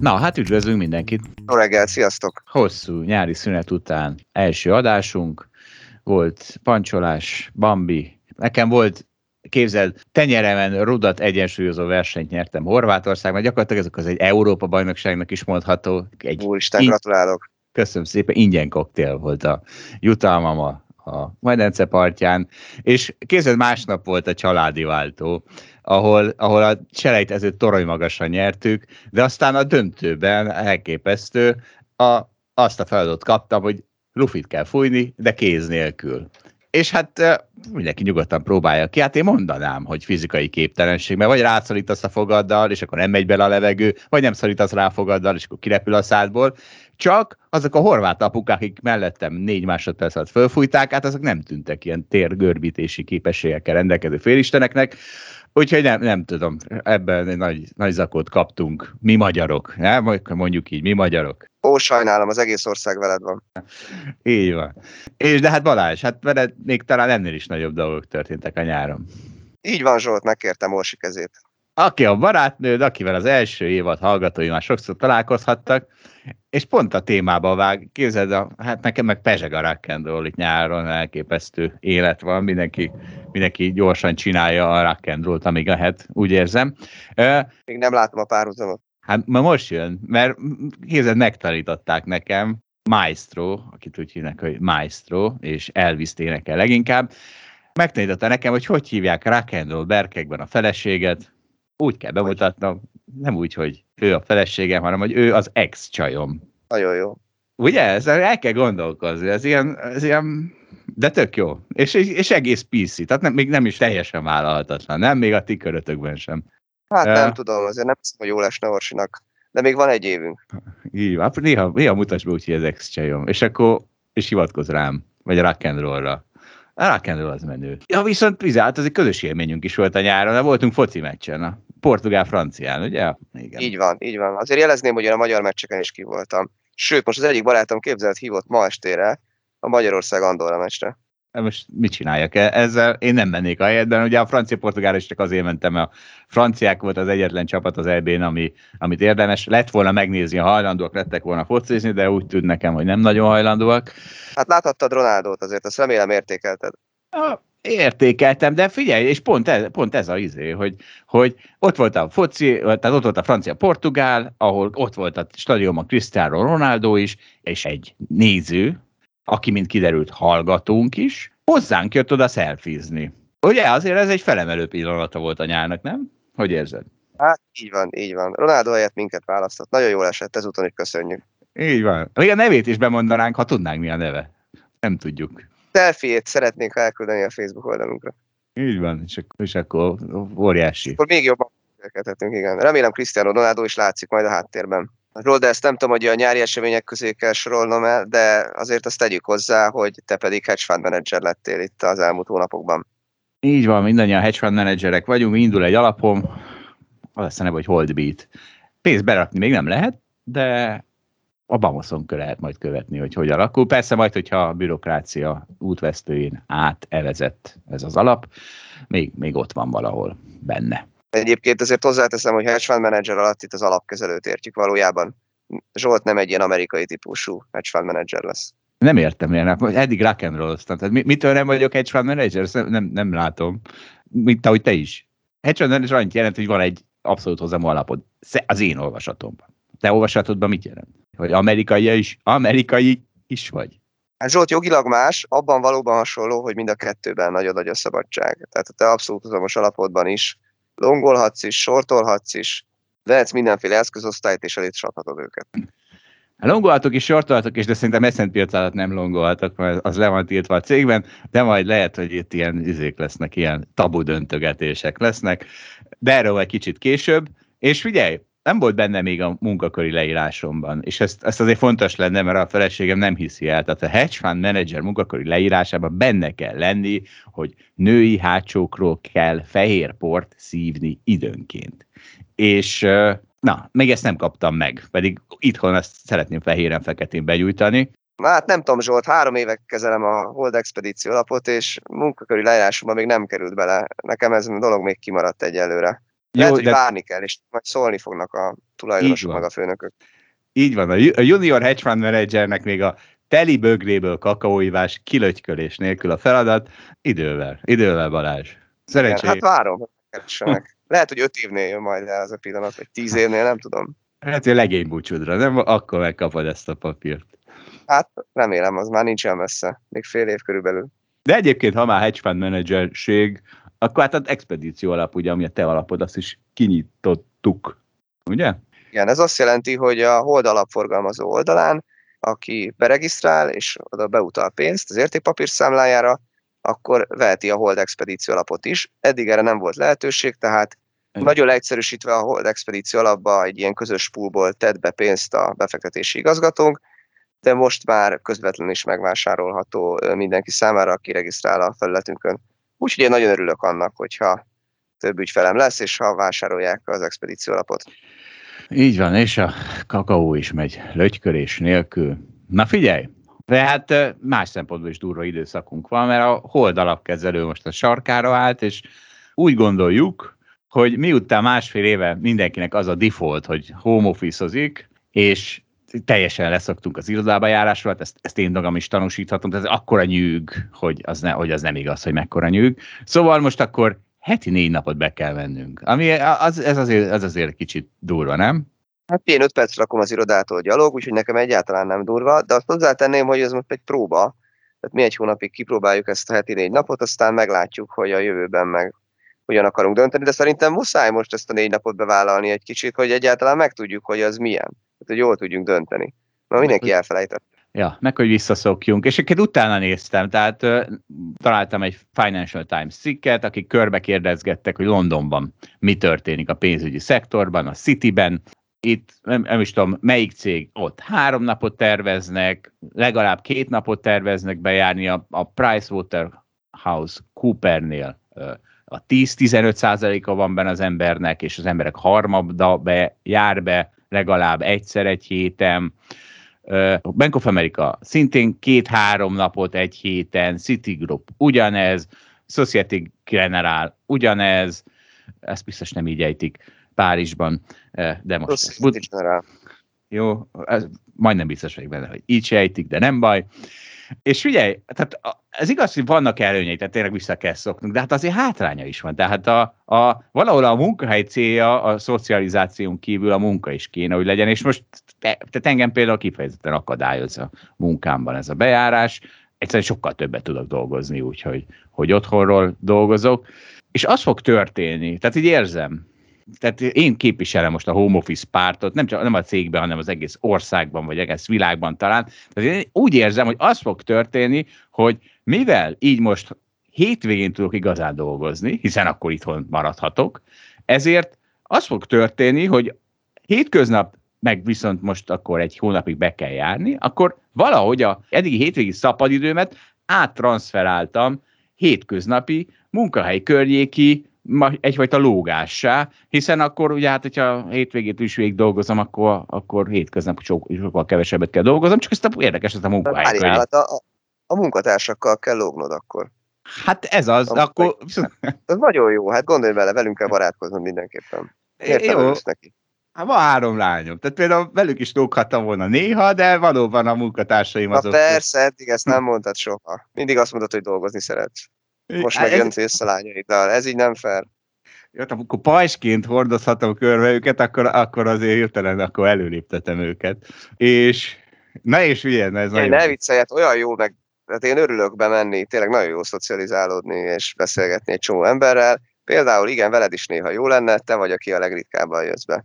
Na, hát üdvözlünk mindenkit. Jó reggelt, sziasztok! Hosszú nyári szünet után első adásunk, volt pancsolás, Bambi, nekem volt képzeld, tenyeremen rudat egyensúlyozó versenyt nyertem Horvátországban, gyakorlatilag ezek az egy Európa bajnokságnak is mondható. Egy Úristen, gratulálok! Köszönöm szépen, ingyen koktél volt a jutalmam a, a Medence partján, és képzeld, másnap volt a családi váltó, ahol, ahol a selejtezőt torony magasan nyertük, de aztán a döntőben elképesztő, a, azt a feladatot kaptam, hogy lufit kell fújni, de kéz nélkül. És hát mindenki nyugodtan próbálja ki. Hát én mondanám, hogy fizikai képtelenség, mert vagy rátszorítasz a fogaddal, és akkor nem megy bele a levegő, vagy nem szorítasz rá a fogaddal, és akkor kirepül a szádból. Csak azok a horvát apukák, akik mellettem négy másodperc alatt fölfújták, hát azok nem tűntek ilyen térgörbítési képességekkel rendelkező félisteneknek, Úgyhogy nem, nem tudom, ebben egy nagy, nagy zakót kaptunk, mi magyarok, nem? mondjuk így, mi magyarok. Ó, sajnálom, az egész ország veled van. Így van. És de hát Balázs, hát veled még talán ennél is nagyobb dolgok történtek a nyáron. Így van, Zsolt, megkértem Orsi kezét. Aki a barátnőd, akivel az első évad hallgatói már sokszor találkozhattak, és pont a témába vág, képzeld, a, hát nekem meg pezseg a rock itt nyáron, elképesztő élet van, mindenki, mindenki gyorsan csinálja a rock amíg lehet, úgy érzem. Még nem látom a párhuzamot. Hát ma most jön, mert képzeld, megtanították nekem, Maestro, akit úgy hívnak, hogy Maestro, és Elvis énekel leginkább, megtanította nekem, hogy hogy hívják rock and roll berkekben a feleséget, úgy kell bemutatnom, nem úgy, hogy ő a feleségem, hanem hogy ő az ex-csajom. Nagyon jó. Ugye? Ezzel el kell gondolkozni. Ez ilyen, ez ilyen de tök jó. És, és egész PC. Tehát nem, még nem is teljesen vállalhatatlan. Nem még a ti körötökben sem. Hát uh, nem tudom, azért nem hiszem, hogy jó lesne Orsinak. De még van egy évünk. Így van. Néha, néha mutasd be úgy, hogy ez ex-csajom. És akkor és hivatkoz rám. Vagy rock and roll-ra. A rock and roll az menő. Ja, viszont hát az egy közös élményünk is volt a nyáron, de voltunk foci meccsen, portugál-francián, ugye? Igen. Így van, így van. Azért jelezném, hogy én a magyar meccseken is ki voltam. Sőt, most az egyik barátom képzelt hívott ma estére a Magyarország-Andorra meccsre. Most mit csináljak e- ezzel? Én nem mennék a helyetben, ugye a francia-portugál is csak azért mentem, mert a franciák volt az egyetlen csapat az eb ami, amit érdemes. Lett volna megnézni, a hajlandóak lettek volna focizni, de úgy tűnt nekem, hogy nem nagyon hajlandóak. Hát láthattad Ronaldót azért, azt remélem értékelted. Értékeltem, de figyelj, és pont ez, pont ez a izé, hogy, hogy ott volt a foci, tehát ott volt a francia-portugál, ahol ott volt a stadionban Cristiano Ronaldo is, és egy néző, aki, mint kiderült, hallgatónk is, hozzánk jött oda szelfizni. Ugye, azért ez egy felemelő pillanata volt a nyárnak, nem? Hogy érzed? Hát így van, így van. Ronaldo helyett minket választott. Nagyon jól esett, ezúton is köszönjük. Így van. Még a nevét is bemondanánk, ha tudnánk mi a neve. Nem tudjuk. Selfie-ét szeretnénk elküldeni a Facebook oldalunkra. Így van, és akkor, és akkor óriási. Akkor még jobban igen. Remélem Cristiano Ronaldo is látszik majd a háttérben. Ról, de ezt nem tudom, hogy a nyári események közé kell sorolnom el, de azért azt tegyük hozzá, hogy te pedig hedge fund manager lettél itt az elmúlt hónapokban. Így van, mindannyian hedge fund managerek vagyunk, indul egy alapom, az lesz a neve, hogy holdbeat. Pénzt berakni még nem lehet, de a Bamoszon lehet majd követni, hogy hogy alakul. Persze majd, hogyha a bürokrácia útvesztőjén evezett ez az alap, még, még ott van valahol benne. Egyébként azért hozzáteszem, hogy hedge fund manager alatt itt az alapkezelőt értjük valójában. Zsolt nem egy ilyen amerikai típusú hedge fund manager lesz. Nem értem én, eddig rock and roll tehát mitől nem vagyok hedge fund manager, nem, nem, nem látom. Mint ahogy te is. Hedge fund manager annyit jelent, hogy van egy abszolút hozzám alapod. Az én olvasatomban. Te olvasatodban mit jelent? Hogy amerikai is, amerikai is vagy? Hát Zsolt jogilag más, abban valóban hasonló, hogy mind a kettőben nagyon nagy a szabadság. Tehát a te abszolút alapodban is longolhatsz is, sortolhatsz is, vehetsz mindenféle eszközosztályt, és elég őket. Longolhatok és sortolhatok, és de szerintem S&P 500 nem longolhatok, mert az le van tiltva a cégben, de majd lehet, hogy itt ilyen izék lesznek, ilyen tabu döntögetések lesznek, de erről egy kicsit később. És figyelj, nem volt benne még a munkaköri leírásomban, és ezt, ezt azért fontos lenne, mert a feleségem nem hiszi el. Tehát a hedge fund manager munkaköri leírásában benne kell lenni, hogy női hátsókról kell fehér port szívni időnként. És na, még ezt nem kaptam meg, pedig itthon ezt szeretném fehéren-feketén begyújtani. Hát nem tudom, Zsolt, három évek kezelem a Hold Expedíció lapot, és munkaköri leírásomban még nem került bele. Nekem ez a dolog még kimaradt egyelőre. Lehet, Jó, hogy de... várni kell, és majd szólni fognak a tulajdonosok meg a főnökök. Így van, a junior hedge fund managernek még a teli bögréből kakaóivás kilögykölés nélkül a feladat, idővel, idővel Balázs. Szerencsé. Hát várom. Lehet, hogy öt évnél jön majd el az a pillanat, vagy tíz évnél, nem tudom. Hát, hogy legény búcsúdra, nem? Akkor megkapod ezt a papírt. Hát remélem, az már nincsen messze, még fél év körülbelül. De egyébként, ha már hedge fund managerség, akkor hát az expedíció alap, ugye, ami a te alapod, azt is kinyitottuk, ugye? Igen, ez azt jelenti, hogy a hold alapforgalmazó oldalán, aki beregisztrál és oda beutal pénzt az értékpapír számlájára, akkor veheti a hold expedíció alapot is. Eddig erre nem volt lehetőség, tehát igen. Nagyon leegyszerűsítve a Hold Expedíció alapba egy ilyen közös poolból tett be pénzt a befektetési igazgatónk, de most már közvetlenül is megvásárolható mindenki számára, aki regisztrál a felületünkön. Úgyhogy én nagyon örülök annak, hogyha több ügyfelem lesz, és ha vásárolják az expedíció alapot. Így van, és a kakaó is megy lögykörés nélkül. Na figyelj, de hát más szempontból is durva időszakunk van, mert a hold alapkezelő most a sarkára állt, és úgy gondoljuk, hogy miután másfél éve mindenkinek az a default, hogy home office és teljesen leszoktunk az irodába járásról, hát ezt, ezt én magam is tanúsíthatom, tehát ez akkora nyűg, hogy az, ne, hogy az nem igaz, hogy mekkora nyűg. Szóval most akkor heti négy napot be kell vennünk, ami az, ez azért, az azért kicsit durva, nem? Hát én öt perc lakom az irodától gyalog, úgyhogy nekem egyáltalán nem durva, de azt hozzátenném, hogy ez most egy próba, tehát mi egy hónapig kipróbáljuk ezt a heti négy napot, aztán meglátjuk, hogy a jövőben meg hogyan akarunk dönteni, de szerintem muszáj most ezt a négy napot bevállalni egy kicsit, hogy egyáltalán megtudjuk, hogy az milyen hogy jól tudjunk dönteni. Mert mindenki elfelejtett. Ja, meg hogy visszaszokjunk. És egyébként utána néztem, tehát uh, találtam egy Financial Times cikket, akik körbe kérdezgettek, hogy Londonban mi történik a pénzügyi szektorban, a Cityben. Itt nem, nem is tudom, melyik cég ott három napot terveznek, legalább két napot terveznek bejárni a, a Pricewaterhouse Coopernél. A 10-15 százaléka van benne az embernek, és az emberek harmada be, jár be, legalább egyszer egy héten. Bank of America szintén két-három napot egy héten, Citigroup ugyanez, Society General ugyanez, ezt biztos nem így ejtik Párizsban, de most... Society General. Jó, ez majdnem biztos vagyok benne, hogy így sejtik, de nem baj. És figyelj, tehát ez igaz, hogy vannak előnyei, tehát tényleg vissza kell szoknunk, de hát azért hátránya is van. Tehát a, a, valahol a munkahely célja a szocializáción kívül a munka is kéne, hogy legyen, és most tehát engem például kifejezetten akadályoz a munkámban ez a bejárás, egyszerűen sokkal többet tudok dolgozni, úgyhogy hogy otthonról dolgozok, és az fog történni, tehát így érzem, tehát én képviselem most a home office pártot, nem csak nem a cégben, hanem az egész országban, vagy egész világban talán. Tehát én úgy érzem, hogy az fog történni, hogy mivel így most hétvégén tudok igazán dolgozni, hiszen akkor itthon maradhatok, ezért az fog történni, hogy hétköznap meg viszont most akkor egy hónapig be kell járni, akkor valahogy a eddigi hétvégi szabadidőmet áttranszferáltam hétköznapi munkahely környéki egyfajta lógássá, hiszen akkor ugye hát, hogyha hétvégét is végig dolgozom, akkor, akkor hétköznap sokkal kevesebbet kell dolgozom, csak ezt a, érdekes ez a munkahely. Hát a, a munkatársakkal kell lógnod akkor. Hát ez az, a, akkor... Ez nagyon jó, hát gondolj bele, velünk kell barátkozni mindenképpen. Értem jó. neki. Hát van három lányom, tehát például velük is lóghattam volna néha, de valóban a munkatársaim azok... Na persze, eddig ezt nem mondtad soha. Mindig azt mondod, hogy dolgozni szeretsz. Most meg jön ez... a lányaiddal. Ez így nem fair. Jó, akkor pajsként hordozhatom körbe őket, akkor, akkor azért hirtelen akkor előléptetem őket. És na és ilyen, ez nagyon... Ne viccelj, hát olyan jó, meg hát én örülök bemenni, tényleg nagyon jó szocializálódni és beszélgetni egy csomó emberrel. Például igen, veled is néha jó lenne, te vagy, aki a legritkábban jössz be.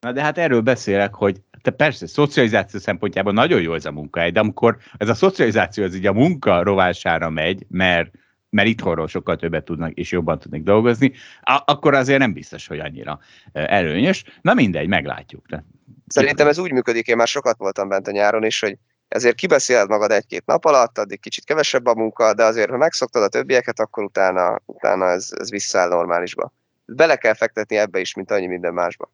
Na de hát erről beszélek, hogy te persze, szocializáció szempontjából nagyon jó ez a munkahely, de amikor ez a szocializáció az így a munka rovására megy, mert mert itthonról sokkal többet tudnak és jobban tudnak dolgozni, akkor azért nem biztos, hogy annyira előnyös. Na mindegy, meglátjuk. De. Szerintem ez úgy működik, én már sokat voltam bent a nyáron is, hogy ezért kibeszéled magad egy-két nap alatt, addig kicsit kevesebb a munka, de azért, ha megszoktad a többieket, akkor utána, utána ez, ez visszaáll normálisba. Bele kell fektetni ebbe is, mint annyi minden másba.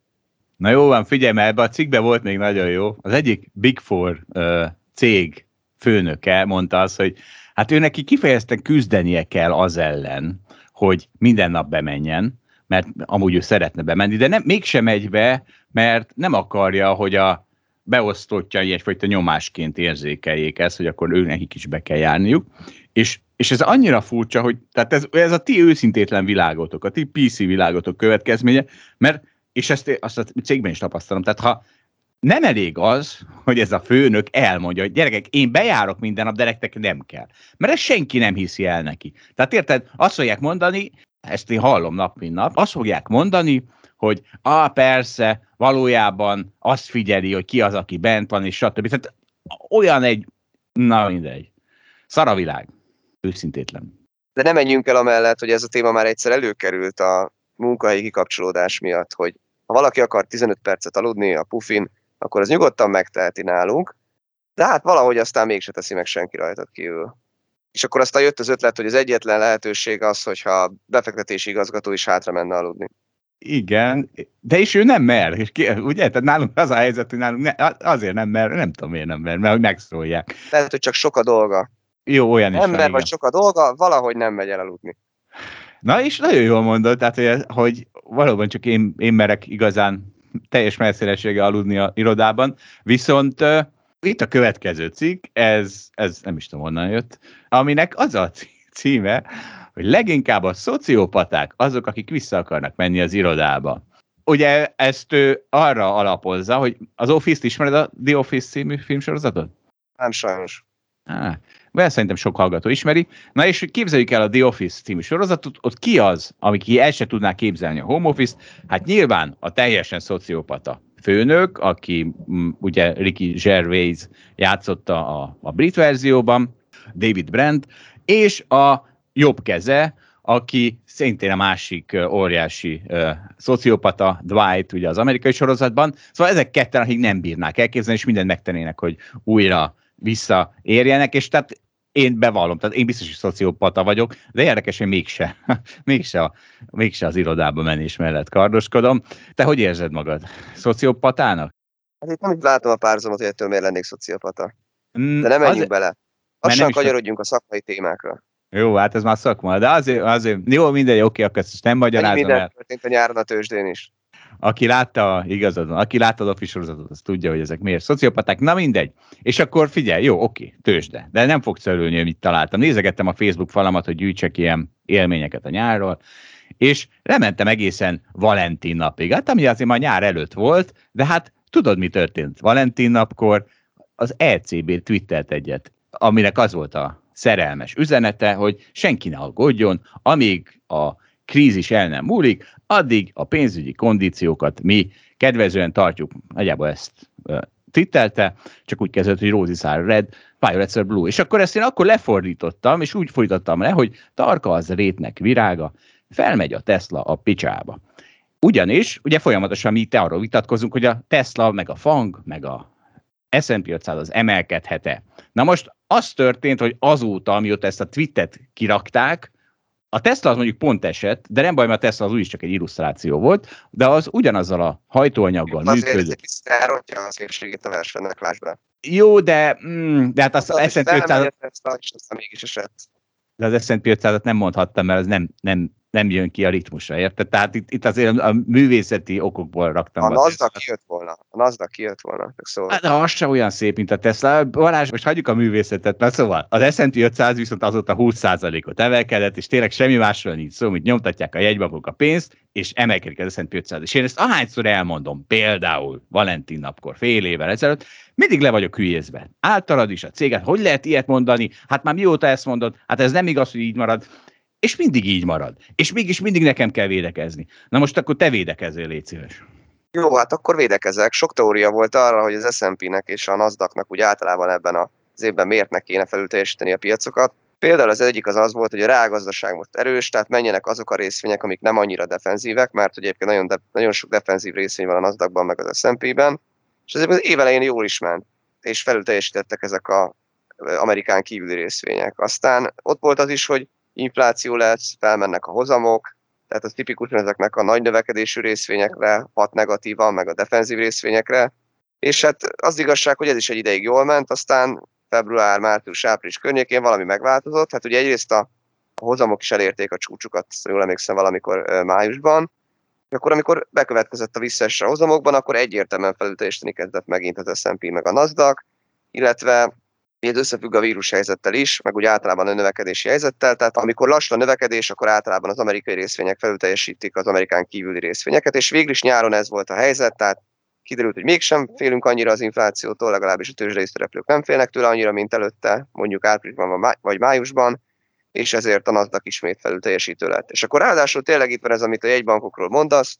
Na jó van, figyelj, mert ebbe a cikkben volt még nagyon jó. Az egyik Big Four uh, cég főnöke mondta azt, hogy hát ő neki kifejezetten küzdenie kell az ellen, hogy minden nap bemenjen, mert amúgy ő szeretne bemenni, de nem, mégsem megy be, mert nem akarja, hogy a beosztottja egyfajta nyomásként érzékeljék ezt, hogy akkor ő nekik is be kell járniuk. És, és ez annyira furcsa, hogy tehát ez, ez a ti őszintétlen világotok, a ti PC világotok következménye, mert és ezt azt a cégben is tapasztalom, tehát ha nem elég az, hogy ez a főnök elmondja, hogy gyerekek, én bejárok minden nap, de nektek nem kell. Mert ezt senki nem hiszi el neki. Tehát érted, azt fogják mondani, ezt én hallom nap, mint nap, azt fogják mondani, hogy ah, persze, valójában azt figyeli, hogy ki az, aki bent van, és stb. Tehát olyan egy, na mindegy. Szaravilág. Őszintétlen. De nem menjünk el amellett, hogy ez a téma már egyszer előkerült a munkahelyi kikapcsolódás miatt, hogy ha valaki akar 15 percet aludni a pufin, akkor az nyugodtan megteheti nálunk, de hát valahogy aztán mégse teszi meg senki rajtad kívül. És akkor aztán jött az ötlet, hogy az egyetlen lehetőség az, hogyha a befektetési igazgató is hátra menne aludni. Igen, de és ő nem mer, és ki, ugye? Tehát nálunk az a helyzet, hogy nálunk ne, azért nem mer, nem tudom miért nem mer, mert hogy megszólják. Lehet, hogy csak sok a dolga. Jó, olyan is Ember vagy sok a dolga, valahogy nem megy el aludni. Na és nagyon jól mondod, tehát hogy, hogy valóban csak én, én merek igazán teljes messzélessége aludni a irodában, viszont uh, itt a következő cikk, ez, ez nem is tudom honnan jött, aminek az a címe, hogy leginkább a szociopaták azok, akik vissza akarnak menni az irodába. Ugye ezt ő arra alapozza, hogy az Office-t ismered a The Office című filmsorozatot? Nem sajnos. Ah, mert szerintem sok hallgató ismeri. Na és képzeljük el a The Office című sorozatot, ott ki az, ami ki el se tudná képzelni a home office Hát nyilván a teljesen szociopata főnök, aki m, ugye Ricky Gervais játszotta a, a brit verzióban, David Brent, és a jobb keze, aki szintén a másik óriási uh, szociopata, Dwight, ugye az amerikai sorozatban. Szóval ezek ketten, akik nem bírnák elképzelni, és mindent megtennének, hogy újra visszaérjenek, és tehát én bevallom, tehát én biztos, hogy szociopata vagyok, de érdekes, hogy mégse, mégse, a, mégse az irodába menés mellett kardoskodom. Te hogy érzed magad? Szociopatának? Hát itt nem látom a párhuzamot, hogy ettől miért lennék szociopata. Mm, de nem menjünk az... bele. Lassan kanyarodjunk a szakmai témákra. Jó, hát ez már szakma, de azért, azért jó, mindegy, oké, akkor ezt nem magyarázom minden el. történt a nyáron a tőzsdén is. Aki látta, igazad van, aki látta a ofisorozatot, az tudja, hogy ezek miért szociopaták. Na mindegy. És akkor figyelj, jó, oké, tőzsde. De nem fogsz örülni, hogy találtam. Nézegettem a Facebook falamat, hogy gyűjtsek ilyen élményeket a nyárról, és lementem egészen Valentin napig. Hát ami azért már nyár előtt volt, de hát tudod, mi történt Valentin napkor? Az ECB twittelt egyet, aminek az volt a szerelmes üzenete, hogy senki ne aggódjon, amíg a krízis el nem múlik, addig a pénzügyi kondíciókat mi kedvezően tartjuk. Nagyjából ezt uh, csak úgy kezdett, hogy Rózi szár red, Violet Blue. És akkor ezt én akkor lefordítottam, és úgy folytattam le, hogy tarka az rétnek virága, felmegy a Tesla a picsába. Ugyanis, ugye folyamatosan mi te arról vitatkozunk, hogy a Tesla, meg a FANG, meg a S&P 500 az emelkedhet-e. Na most az történt, hogy azóta, amióta ezt a tweetet kirakták, a Tesla az mondjuk pont esett, de nem baj, mert a Tesla az úgyis csak egy illusztráció volt, de az ugyanazzal a hajtóanyaggal azért működött. Azért elrontja az érségét a versenynek, lásd be. Jó, de, mm, de hát az, az S&P 500... mégis esett. De az S&P 500 nem mondhattam, mert az nem, nem nem jön ki a ritmusra, érted? Tehát itt, itt azért a művészeti okokból raktam. A Nasdaq kijött volna. A Nasdaq kijött volna. Szóval. Hát, de az sem olyan szép, mint a Tesla. Balázs, most hagyjuk a művészetet, mert szóval az S&P 500 viszont azóta 20%-ot emelkedett, és tényleg semmi másról nincs szó, mint nyomtatják a jegybankok a pénzt, és emelkedik az S&P 500. És én ezt ahányszor elmondom, például Valentin napkor, fél évvel ezelőtt, mindig le vagyok hülyézve. Általad is a céget, hogy lehet ilyet mondani? Hát már mióta ezt mondod? Hát ez nem igaz, hogy így marad és mindig így marad. És mégis mindig nekem kell védekezni. Na most akkor te védekezzél, légy szíves. Jó, hát akkor védekezek. Sok teória volt arra, hogy az S&P-nek és a NASDAQ-nak úgy általában ebben az évben miért ne kéne felülteljesíteni a piacokat. Például az egyik az az volt, hogy a reálgazdaság most erős, tehát menjenek azok a részvények, amik nem annyira defenzívek, mert ugye egyébként nagyon, de, nagyon sok defenzív részvény van a NASDAQ-ban, meg az S&P-ben, és azért az év elején jól is ment, és felülteljesítettek ezek a amerikán kívüli részvények. Aztán ott volt az is, hogy infláció lesz, felmennek a hozamok, tehát az tipikusan ezeknek a nagy növekedésű részvényekre hat negatívan, meg a defenzív részvényekre, és hát az igazság, hogy ez is egy ideig jól ment, aztán február, március, április környékén valami megváltozott. Hát ugye egyrészt a, a hozamok is elérték a csúcsukat, jól emlékszem valamikor májusban, és akkor, amikor bekövetkezett a visszaesés a hozamokban, akkor egyértelműen felülteljesíteni kezdett megint az S&P meg a NASDAQ, illetve ez összefügg a vírushelyzettel is, meg úgy általában a növekedési helyzettel, tehát amikor lassan a növekedés, akkor általában az amerikai részvények felülteljesítik az amerikán kívüli részvényeket, és végül is nyáron ez volt a helyzet, tehát kiderült, hogy mégsem félünk annyira az inflációtól, legalábbis a tőzsdei szereplők nem félnek tőle annyira, mint előtte, mondjuk áprilisban vagy májusban, és ezért a NASDAQ ismét felül teljesítő lett. És akkor ráadásul tényleg itt van ez, amit a jegybankokról mondasz,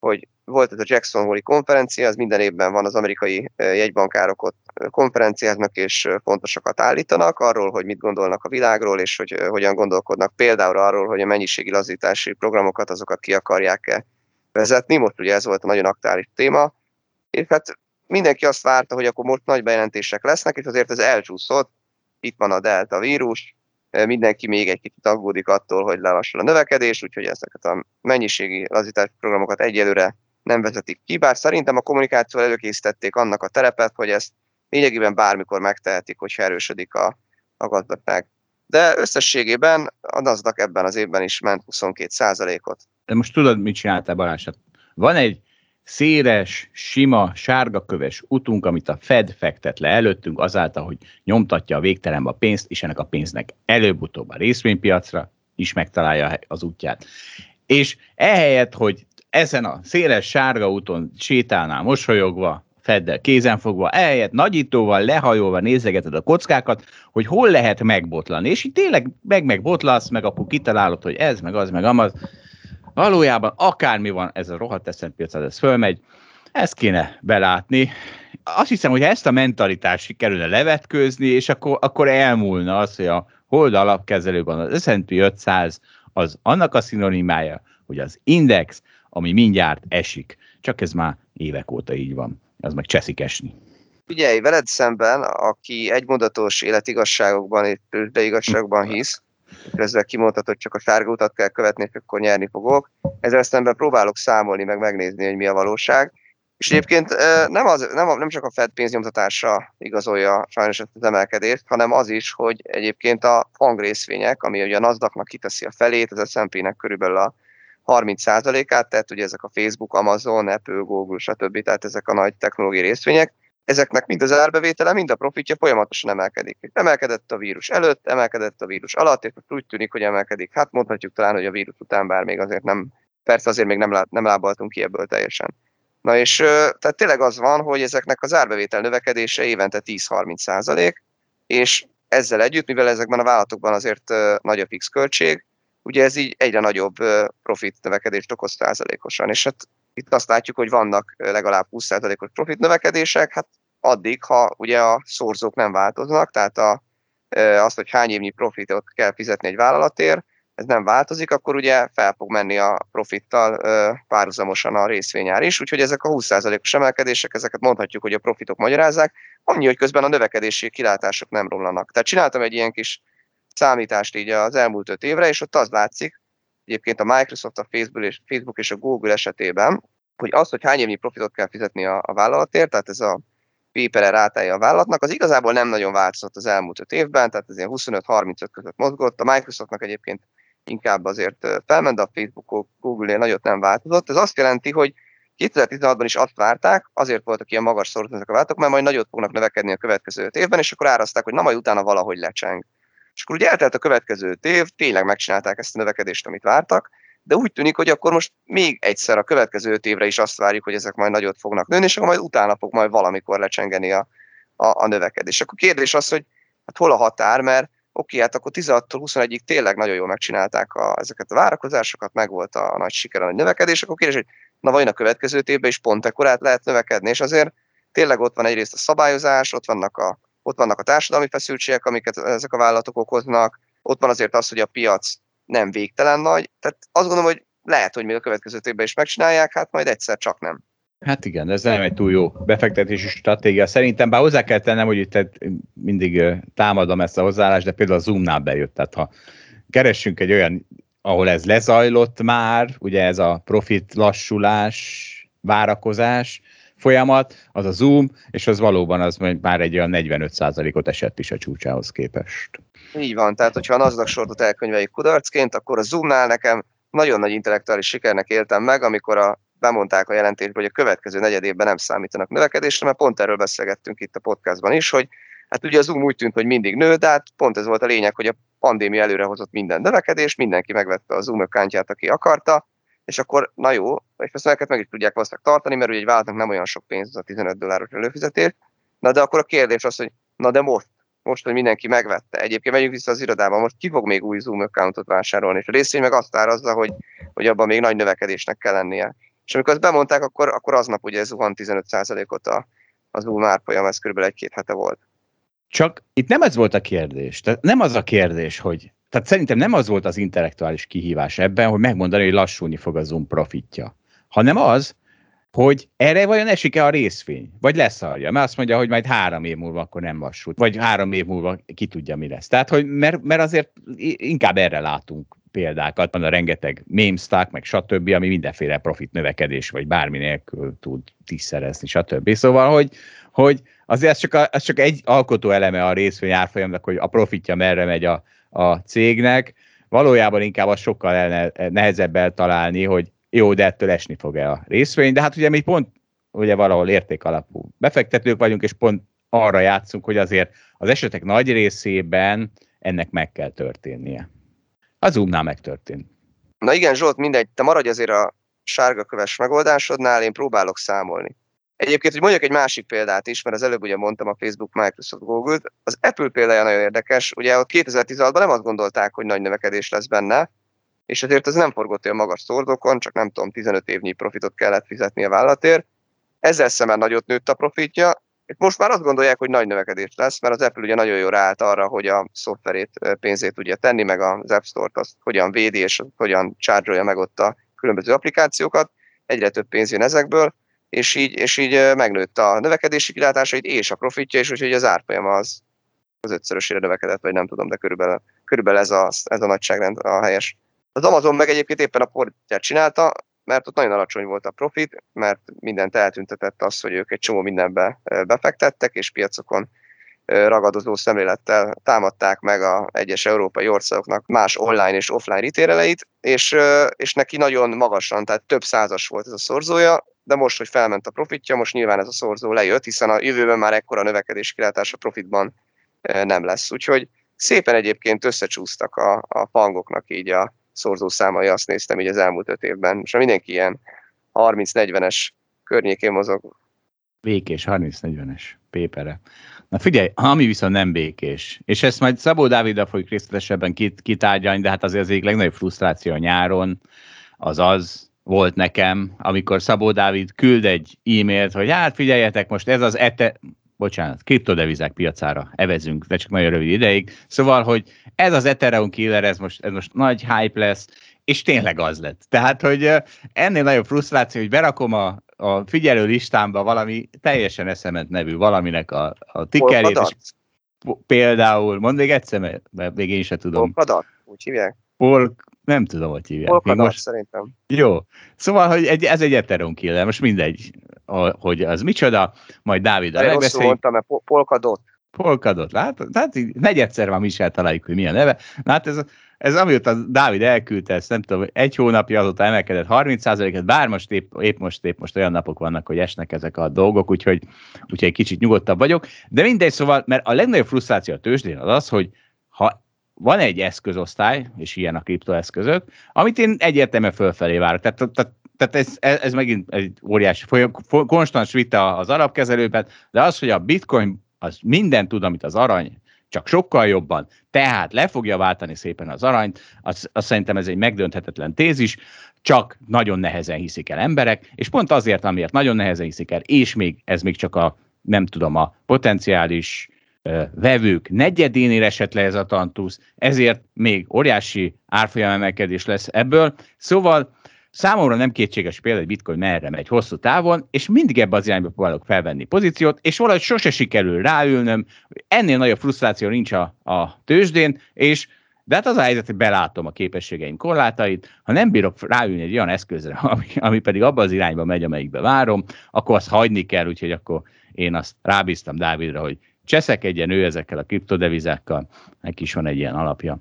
hogy volt ez a Jackson Hole konferencia, az minden évben van az amerikai jegybankárok ott konferenciáznak és fontosakat állítanak arról, hogy mit gondolnak a világról, és hogy hogyan gondolkodnak például arról, hogy a mennyiségi lazítási programokat, azokat ki akarják-e vezetni. Most ugye ez volt a nagyon aktuális téma, és hát mindenki azt várta, hogy akkor most nagy bejelentések lesznek, és azért ez elcsúszott, itt van a delta vírus, mindenki még egy kicsit aggódik attól, hogy lelassul a növekedés, úgyhogy ezeket a mennyiségi lazítási programokat egyelőre nem vezetik ki, bár szerintem a kommunikációval előkészítették annak a terepet, hogy ezt lényegében bármikor megtehetik, hogyha erősödik a, a gazdaság. De összességében a NASDAQ ebben az évben is ment 22 ot De most tudod, mit csináltál Balázs? Van egy széles, sima, sárgaköves utunk, amit a Fed fektet le előttünk azáltal, hogy nyomtatja a végtelenbe a pénzt, és ennek a pénznek előbb-utóbb a részvénypiacra is megtalálja az útját. És ehelyett, hogy ezen a széles sárga úton sétálnál mosolyogva, Feddel kézenfogva, ehelyett nagyítóval, lehajolva nézegeted a kockákat, hogy hol lehet megbotlani. És így tényleg meg megbotlasz, meg akkor kitalálod, hogy ez, meg az, meg amaz Valójában akármi van, ez a rohadt S&P ez fölmegy, ezt kéne belátni. Azt hiszem, hogy ezt a mentalitást sikerülne levetkőzni, és akkor, akkor elmúlna az, hogy a hold alapkezelőben az S&P 500 az annak a szinonimája, hogy az index, ami mindjárt esik. Csak ez már évek óta így van. Az meg cseszik esni. Figyelj, veled szemben, aki egymondatos életigasságokban és igazságokban hisz, ezzel kimondhatod, csak a sárga utat kell követni, és akkor nyerni fogok. Ezzel szemben próbálok számolni, meg megnézni, hogy mi a valóság. És egyébként nem, az, nem, nem csak a Fed pénznyomtatása igazolja sajnos az emelkedést, hanem az is, hogy egyébként a fang részvények, ami ugye a NASDAQ-nak kiteszi a felét, az S&P-nek körülbelül a 30%-át, tehát ugye ezek a Facebook, Amazon, Apple, Google, stb. Tehát ezek a nagy technológiai részvények, ezeknek mind az árbevétele, mind a profitja folyamatosan emelkedik. Emelkedett a vírus előtt, emelkedett a vírus alatt, és most úgy tűnik, hogy emelkedik. Hát mondhatjuk talán, hogy a vírus után, bár még azért nem, persze azért még nem, lá, nem lábaltunk ki ebből teljesen. Na és tehát tényleg az van, hogy ezeknek az árbevétel növekedése évente 10-30 százalék, és ezzel együtt, mivel ezekben a vállalatokban azért nagy a fix költség, ugye ez így egyre nagyobb profit növekedést okoz százalékosan, és hát itt azt látjuk, hogy vannak legalább 20%-os profit növekedések, hát addig, ha ugye a szorzók nem változnak, tehát a, azt, hogy hány évnyi profitot kell fizetni egy vállalatért, ez nem változik, akkor ugye fel fog menni a profittal párhuzamosan a részvényár is, úgyhogy ezek a 20%-os emelkedések, ezeket mondhatjuk, hogy a profitok magyarázzák, annyi, hogy közben a növekedési kilátások nem romlanak. Tehát csináltam egy ilyen kis számítást így az elmúlt öt évre, és ott az látszik, egyébként a Microsoft, a Facebook és a Google esetében, hogy az, hogy hány évnyi profitot kell fizetni a, a vállalatért, tehát ez a PPR rátája a vállalatnak, az igazából nem nagyon változott az elmúlt öt évben, tehát ez ilyen 25-35 között mozgott. A Microsoftnak egyébként inkább azért felment, de a Facebook, Google-nél nagyot nem változott. Ez azt jelenti, hogy 2016-ban is azt várták, azért voltak ilyen magas szorot ezek a vállalatok, mert majd nagyot fognak növekedni a következő öt évben, és akkor árazták, hogy na majd utána valahogy lecseng. És akkor ugye eltelt a következő év, tényleg megcsinálták ezt a növekedést, amit vártak, de úgy tűnik, hogy akkor most még egyszer a következő öt évre is azt várjuk, hogy ezek majd nagyot fognak nőni, és akkor majd utána fog majd valamikor lecsengeni a, a, a növekedés. Akkor kérdés az, hogy hát hol a határ, mert oké, hát akkor 16-tól 21-ig tényleg nagyon jól megcsinálták a, ezeket a várakozásokat, meg volt a nagy siker, a nagy növekedés, akkor kérdés, hogy na vajon a következő évben is pont ekkorát lehet növekedni, és azért tényleg ott van egyrészt a szabályozás, ott vannak a, ott vannak a társadalmi feszültségek, amiket ezek a vállalatok okoznak, ott van azért az, hogy a piac nem végtelen nagy, tehát azt gondolom, hogy lehet, hogy még a következő évben is megcsinálják, hát majd egyszer csak nem. Hát igen, ez nem egy túl jó befektetési stratégia. Szerintem, bár hozzá kell tennem, hogy itt mindig támadom ezt a hozzáállást, de például a Zoomnál bejött. Tehát ha keressünk egy olyan, ahol ez lezajlott már, ugye ez a profit lassulás, várakozás folyamat, az a Zoom, és az valóban az már egy olyan 45%-ot esett is a csúcsához képest. Így van, tehát hogyha a NASDAQ sortot elkönyveljük kudarcként, akkor a Zoomnál nekem nagyon nagy intellektuális sikernek éltem meg, amikor a bemondták a jelentésbe, hogy a következő negyed évben nem számítanak növekedésre, mert pont erről beszélgettünk itt a podcastban is, hogy hát ugye a Zoom úgy tűnt, hogy mindig nő, de hát pont ez volt a lényeg, hogy a pandémia előrehozott minden növekedés, mindenki megvette a Zoom accountját, aki akarta, és akkor na jó, és ezt meg is tudják valószínűleg tartani, mert ugye egy vállalatnak nem olyan sok pénz az a 15 dolláros előfizetés, na de akkor a kérdés az, hogy na de most, most, hogy mindenki megvette. Egyébként megyünk vissza az irodába, most ki fog még új Zoom accountot vásárolni, és a részvény meg azt árazza, hogy, hogy abban még nagy növekedésnek kell lennie. És amikor ezt bemondták, akkor, akkor aznap ugye zuhan 15%-ot a, az új márfolyam, ez kb. egy-két hete volt. Csak itt nem ez volt a kérdés. Tehát nem az a kérdés, hogy tehát szerintem nem az volt az intellektuális kihívás ebben, hogy megmondani, hogy lassulni fog a Zoom profitja, hanem az, hogy erre vajon esik-e a részvény, vagy leszarja, mert azt mondja, hogy majd három év múlva akkor nem lassult, vagy három év múlva ki tudja, mi lesz. Tehát, hogy mert, mert azért inkább erre látunk példákat, van a rengeteg meme stock, meg stb., ami mindenféle profit növekedés, vagy bármi nélkül tud tízszerezni, stb. Szóval, hogy, hogy azért ez csak, a, ez csak egy alkotó eleme a részvény árfolyamnak, hogy a profitja merre megy a, a cégnek, valójában inkább az sokkal nehezebb eltalálni, hogy jó, de ettől esni fog el a részvény, de hát ugye mi pont ugye valahol értékalapú befektetők vagyunk, és pont arra játszunk, hogy azért az esetek nagy részében ennek meg kell történnie. Az Zoomnál megtörtént. Na igen, Zsolt, mindegy, te maradj azért a sárga köves megoldásodnál, én próbálok számolni. Egyébként, hogy mondjak egy másik példát is, mert az előbb ugye mondtam a Facebook, Microsoft, Google-t, az Apple példája nagyon érdekes, ugye ott 2016-ban nem azt gondolták, hogy nagy növekedés lesz benne, és ezért ez nem forgott olyan magas szordokon, csak nem tudom, 15 évnyi profitot kellett fizetni a vállalatért. Ezzel szemben nagyot nőtt a profitja, most már azt gondolják, hogy nagy növekedés lesz, mert az Apple ugye nagyon jól állt arra, hogy a szoftverét, pénzét tudja tenni, meg az App Store-t azt hogyan védi, és hogyan charge meg ott a különböző applikációkat. Egyre több pénz jön ezekből, és így, és így megnőtt a növekedési kilátásait és a profitja, és úgyhogy az árfolyam az, az ötszörösére növekedett, vagy nem tudom, de körülbelül, körülbelül ez, a, ez a nagyságrend a helyes. Az Amazon meg egyébként éppen a fordítját csinálta, mert ott nagyon alacsony volt a profit, mert mindent eltüntetett az, hogy ők egy csomó mindenbe befektettek, és piacokon ragadozó szemlélettel támadták meg a egyes európai országoknak más online és offline ítéleleit, és, és neki nagyon magasan, tehát több százas volt ez a szorzója, de most, hogy felment a profitja, most nyilván ez a szorzó lejött, hiszen a jövőben már ekkora növekedés kilátás a profitban nem lesz. Úgyhogy szépen egyébként összecsúsztak a, a pangoknak így a, szorzószámai, azt néztem így az elmúlt öt évben. Most mindenki ilyen 30-40-es környékén mozog. Békés, 30-40-es pépere. Na figyelj, ami viszont nem békés, és ezt majd Szabó Dáviddal fogjuk részletesebben kit, kitárgyalni, de hát azért az egyik legnagyobb frusztráció a nyáron az az volt nekem, amikor Szabó Dávid küld egy e-mailt, hogy hát figyeljetek, most ez az ete, bocsánat, kriptodevizák piacára evezünk, de csak nagyon rövid ideig. Szóval, hogy ez az Ethereum killer, ez most, ez most nagy hype lesz, és tényleg az lett. Tehát, hogy ennél nagyobb frusztráció, hogy berakom a, a figyelő listámba valami teljesen eszement nevű valaminek a, a tickerét, és például, mondd még egyszer, mert még én sem tudom. Polkadat, úgy hívják? Polk, nem tudom, hogy hívják. Polkadat, most... szerintem. Jó. Szóval, hogy egy, ez egy Ethereum killer, most mindegy hogy az micsoda, majd Dávid a megbeszéljük. mondtam, mert Polkadot. Polkadot, látod? Tehát negyedszer van mi is eltaláljuk, hogy mi a neve. Na, hát ez, ez amióta Dávid elküldte, ezt nem tudom, egy hónapja azóta emelkedett 30%-et, bár most épp, épp, most, épp most olyan napok vannak, hogy esnek ezek a dolgok, úgyhogy, úgyhogy egy kicsit nyugodtabb vagyok. De mindegy, szóval, mert a legnagyobb frusztráció a tőzsdén az az, hogy ha van egy eszközosztály, és ilyen a kriptoeszközök, amit én egyértelműen fölfelé várok. Tehát, tehát tehát ez, ez, ez megint egy óriási folyam, konstans vita az alapkezelőben, de az, hogy a bitcoin az minden tud, amit az arany, csak sokkal jobban, tehát le fogja váltani szépen az aranyt, azt, azt szerintem ez egy megdönthetetlen tézis, csak nagyon nehezen hiszik el emberek, és pont azért, amiért nagyon nehezen hiszik el, és még ez még csak a, nem tudom, a potenciális vevők negyedénél esett le ez a tantusz, ezért még óriási árfolyam emelkedés lesz ebből. Szóval Számomra nem kétséges példa, hogy bitcoin merre megy hosszú távon, és mindig ebbe az irányba próbálok felvenni pozíciót, és valahogy sose sikerül ráülnöm, ennél nagyobb frusztráció nincs a, a tőzsdén, és de hát az a helyzet, hogy belátom a képességeim korlátait, ha nem bírok ráülni egy olyan eszközre, ami, ami pedig abba az irányba megy, amelyikbe várom, akkor azt hagyni kell, úgyhogy akkor én azt rábíztam Dávidra, hogy cseszekedjen ő ezekkel a kriptodevizákkal, neki is van egy ilyen alapja.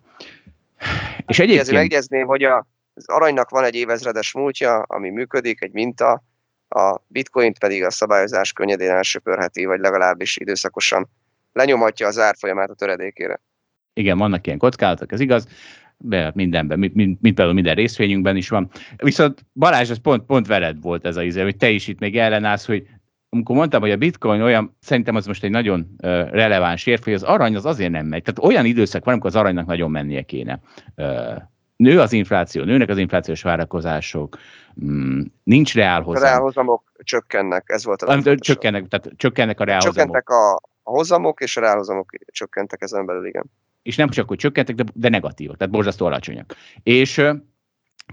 És egyébként... Megjegyezném, hogy a, az aranynak van egy évezredes múltja, ami működik, egy minta, a bitcoint pedig a szabályozás könnyedén elsöpörheti, vagy legalábbis időszakosan lenyomhatja az árfolyamát a töredékére. Igen, vannak ilyen kockázatok, ez igaz, de mindenben, mint, mint, mint például minden részvényünkben is van. Viszont Balázs, ez pont, pont veled volt ez a izé, hogy te is itt még ellenállsz, hogy amikor mondtam, hogy a bitcoin olyan, szerintem az most egy nagyon releváns érv, hogy az arany az azért nem megy. Tehát olyan időszak van, amikor az aranynak nagyon mennie kéne. Nő az infláció, nőnek az inflációs várakozások, mm, nincs reálhozam. A reálhozamok csökkennek, ez volt a Am, csökkennek, tehát csökkennek a reálhozamok. Csökkentek a, a hozamok, és a reálhozamok csökkentek ezen belül, igen. És nem csak, hogy csökkentek, de, de negatívok, tehát borzasztó alacsonyak. És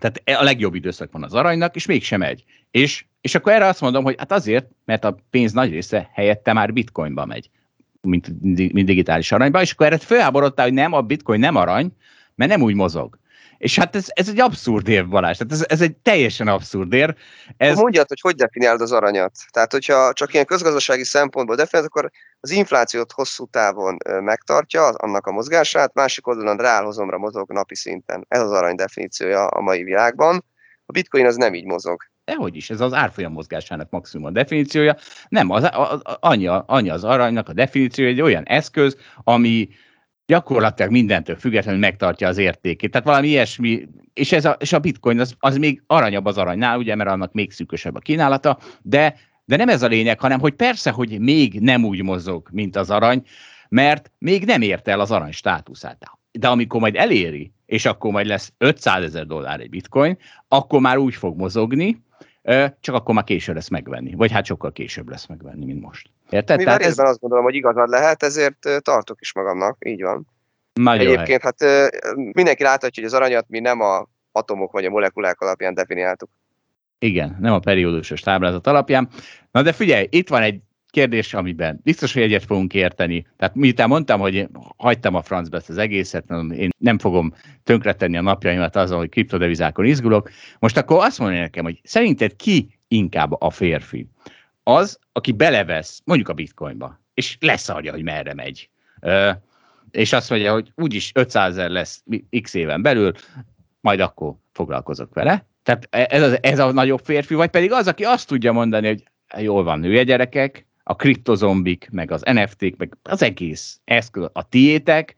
tehát a legjobb időszak van az aranynak, és mégsem megy. És, és akkor erre azt mondom, hogy hát azért, mert a pénz nagy része helyette már bitcoinba megy, mint, mint digitális aranyba, és akkor erre felháborodtál, hogy nem, a bitcoin nem arany, mert nem úgy mozog. És hát ez, ez egy abszurd ér, Balázs. Tehát ez, ez egy teljesen abszurd ér. Ez... Mondjad, hogy hogy definiálod az aranyat. Tehát, hogyha csak ilyen közgazdasági szempontból definiálod, akkor az inflációt hosszú távon megtartja, annak a mozgását, másik oldalon ráhozomra mozog napi szinten. Ez az arany definíciója a mai világban. A bitcoin az nem így mozog. Dehogy is, ez az árfolyam mozgásának maximum a definíciója. Nem, az, az, annyi, annyi az aranynak a definíciója, egy olyan eszköz, ami, gyakorlatilag mindentől függetlenül megtartja az értékét. Tehát valami ilyesmi, és, ez a, és a bitcoin az, az még aranyabb az aranynál, ugye, mert annak még szűkösebb a kínálata, de, de nem ez a lényeg, hanem hogy persze, hogy még nem úgy mozog, mint az arany, mert még nem érte el az arany státuszát. De amikor majd eléri, és akkor majd lesz 500 ezer dollár egy bitcoin, akkor már úgy fog mozogni, csak akkor már késő lesz megvenni. Vagy hát sokkal később lesz megvenni, mint most. Érted? Mivel részben ez... azt gondolom, hogy igazad lehet, ezért tartok is magamnak, így van. Nagyon Egyébként hát mindenki láthatja, hogy az aranyat mi nem a atomok vagy a molekulák alapján definiáltuk. Igen, nem a periódusos táblázat alapján. Na de figyelj, itt van egy kérdés, amiben biztos, hogy egyet fogunk érteni. Tehát miután mondtam, hogy hagytam a francba ezt az egészet, én nem fogom tönkretenni a napjaimat azon, hogy kriptodevizákon izgulok. Most akkor azt mondja nekem, hogy szerinted ki inkább a férfi? Az, aki belevesz mondjuk a bitcoinba, és leszarja, hogy merre megy. és azt mondja, hogy úgyis 500 ezer lesz x éven belül, majd akkor foglalkozok vele. Tehát ez, az, ez a nagyobb férfi, vagy pedig az, aki azt tudja mondani, hogy jól van, nője gyerekek, a kriptozombik, meg az NFT-k, meg az egész eszköz a tiétek,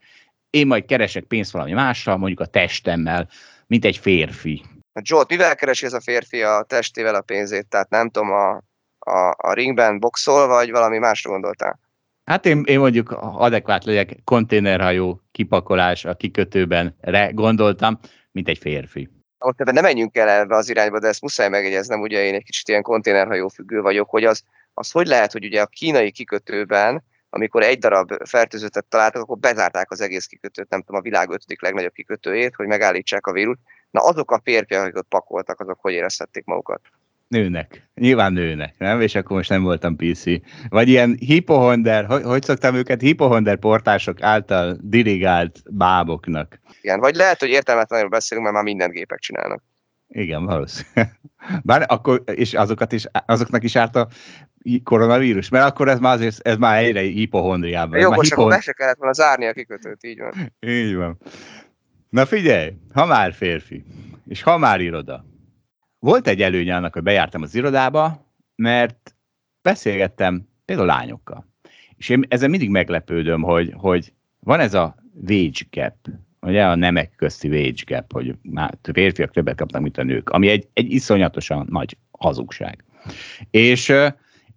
én majd keresek pénzt valami mással, mondjuk a testemmel, mint egy férfi. Zsolt, mivel keresi ez a férfi a testével a pénzét? Tehát nem tudom, a, a, a ringben boxol, vagy valami másra gondoltál? Hát én, én mondjuk adekvát legyek, konténerhajó kipakolás a kikötőben re gondoltam, mint egy férfi. Most ebben nem menjünk el ebbe az irányba, de ezt muszáj megjegyeznem, ugye én egy kicsit ilyen konténerhajó függő vagyok, hogy az, az hogy lehet, hogy ugye a kínai kikötőben, amikor egy darab fertőzöttet találtak, akkor bezárták az egész kikötőt, nem tudom, a világ ötödik legnagyobb kikötőjét, hogy megállítsák a vírust. Na azok a férfiak, akik ott pakoltak, azok hogy érezhették magukat? Nőnek. Nyilván nőnek, nem? És akkor most nem voltam PC. Vagy ilyen hipohonder, hogy, hogy szoktam őket, hipohonder portások által dirigált báboknak. Igen, vagy lehet, hogy értelmetlenül beszélünk, mert már minden gépek csinálnak. Igen, valószínűleg. Bár akkor, és azokat is, azoknak is árt a koronavírus, mert akkor ez már, azért, ez már egyre hipohondriában. Jó, most hipon... akkor se kellett volna zárni a kikötőt, így van. Így van. Na figyelj, ha már férfi, és ha már iroda. Volt egy előnye annak, hogy bejártam az irodába, mert beszélgettem például lányokkal. És én ezen mindig meglepődöm, hogy, hogy van ez a wage gap, ugye a nemek közti wage gap, hogy már férfiak többet kapnak, mint a nők, ami egy, egy iszonyatosan nagy hazugság. És,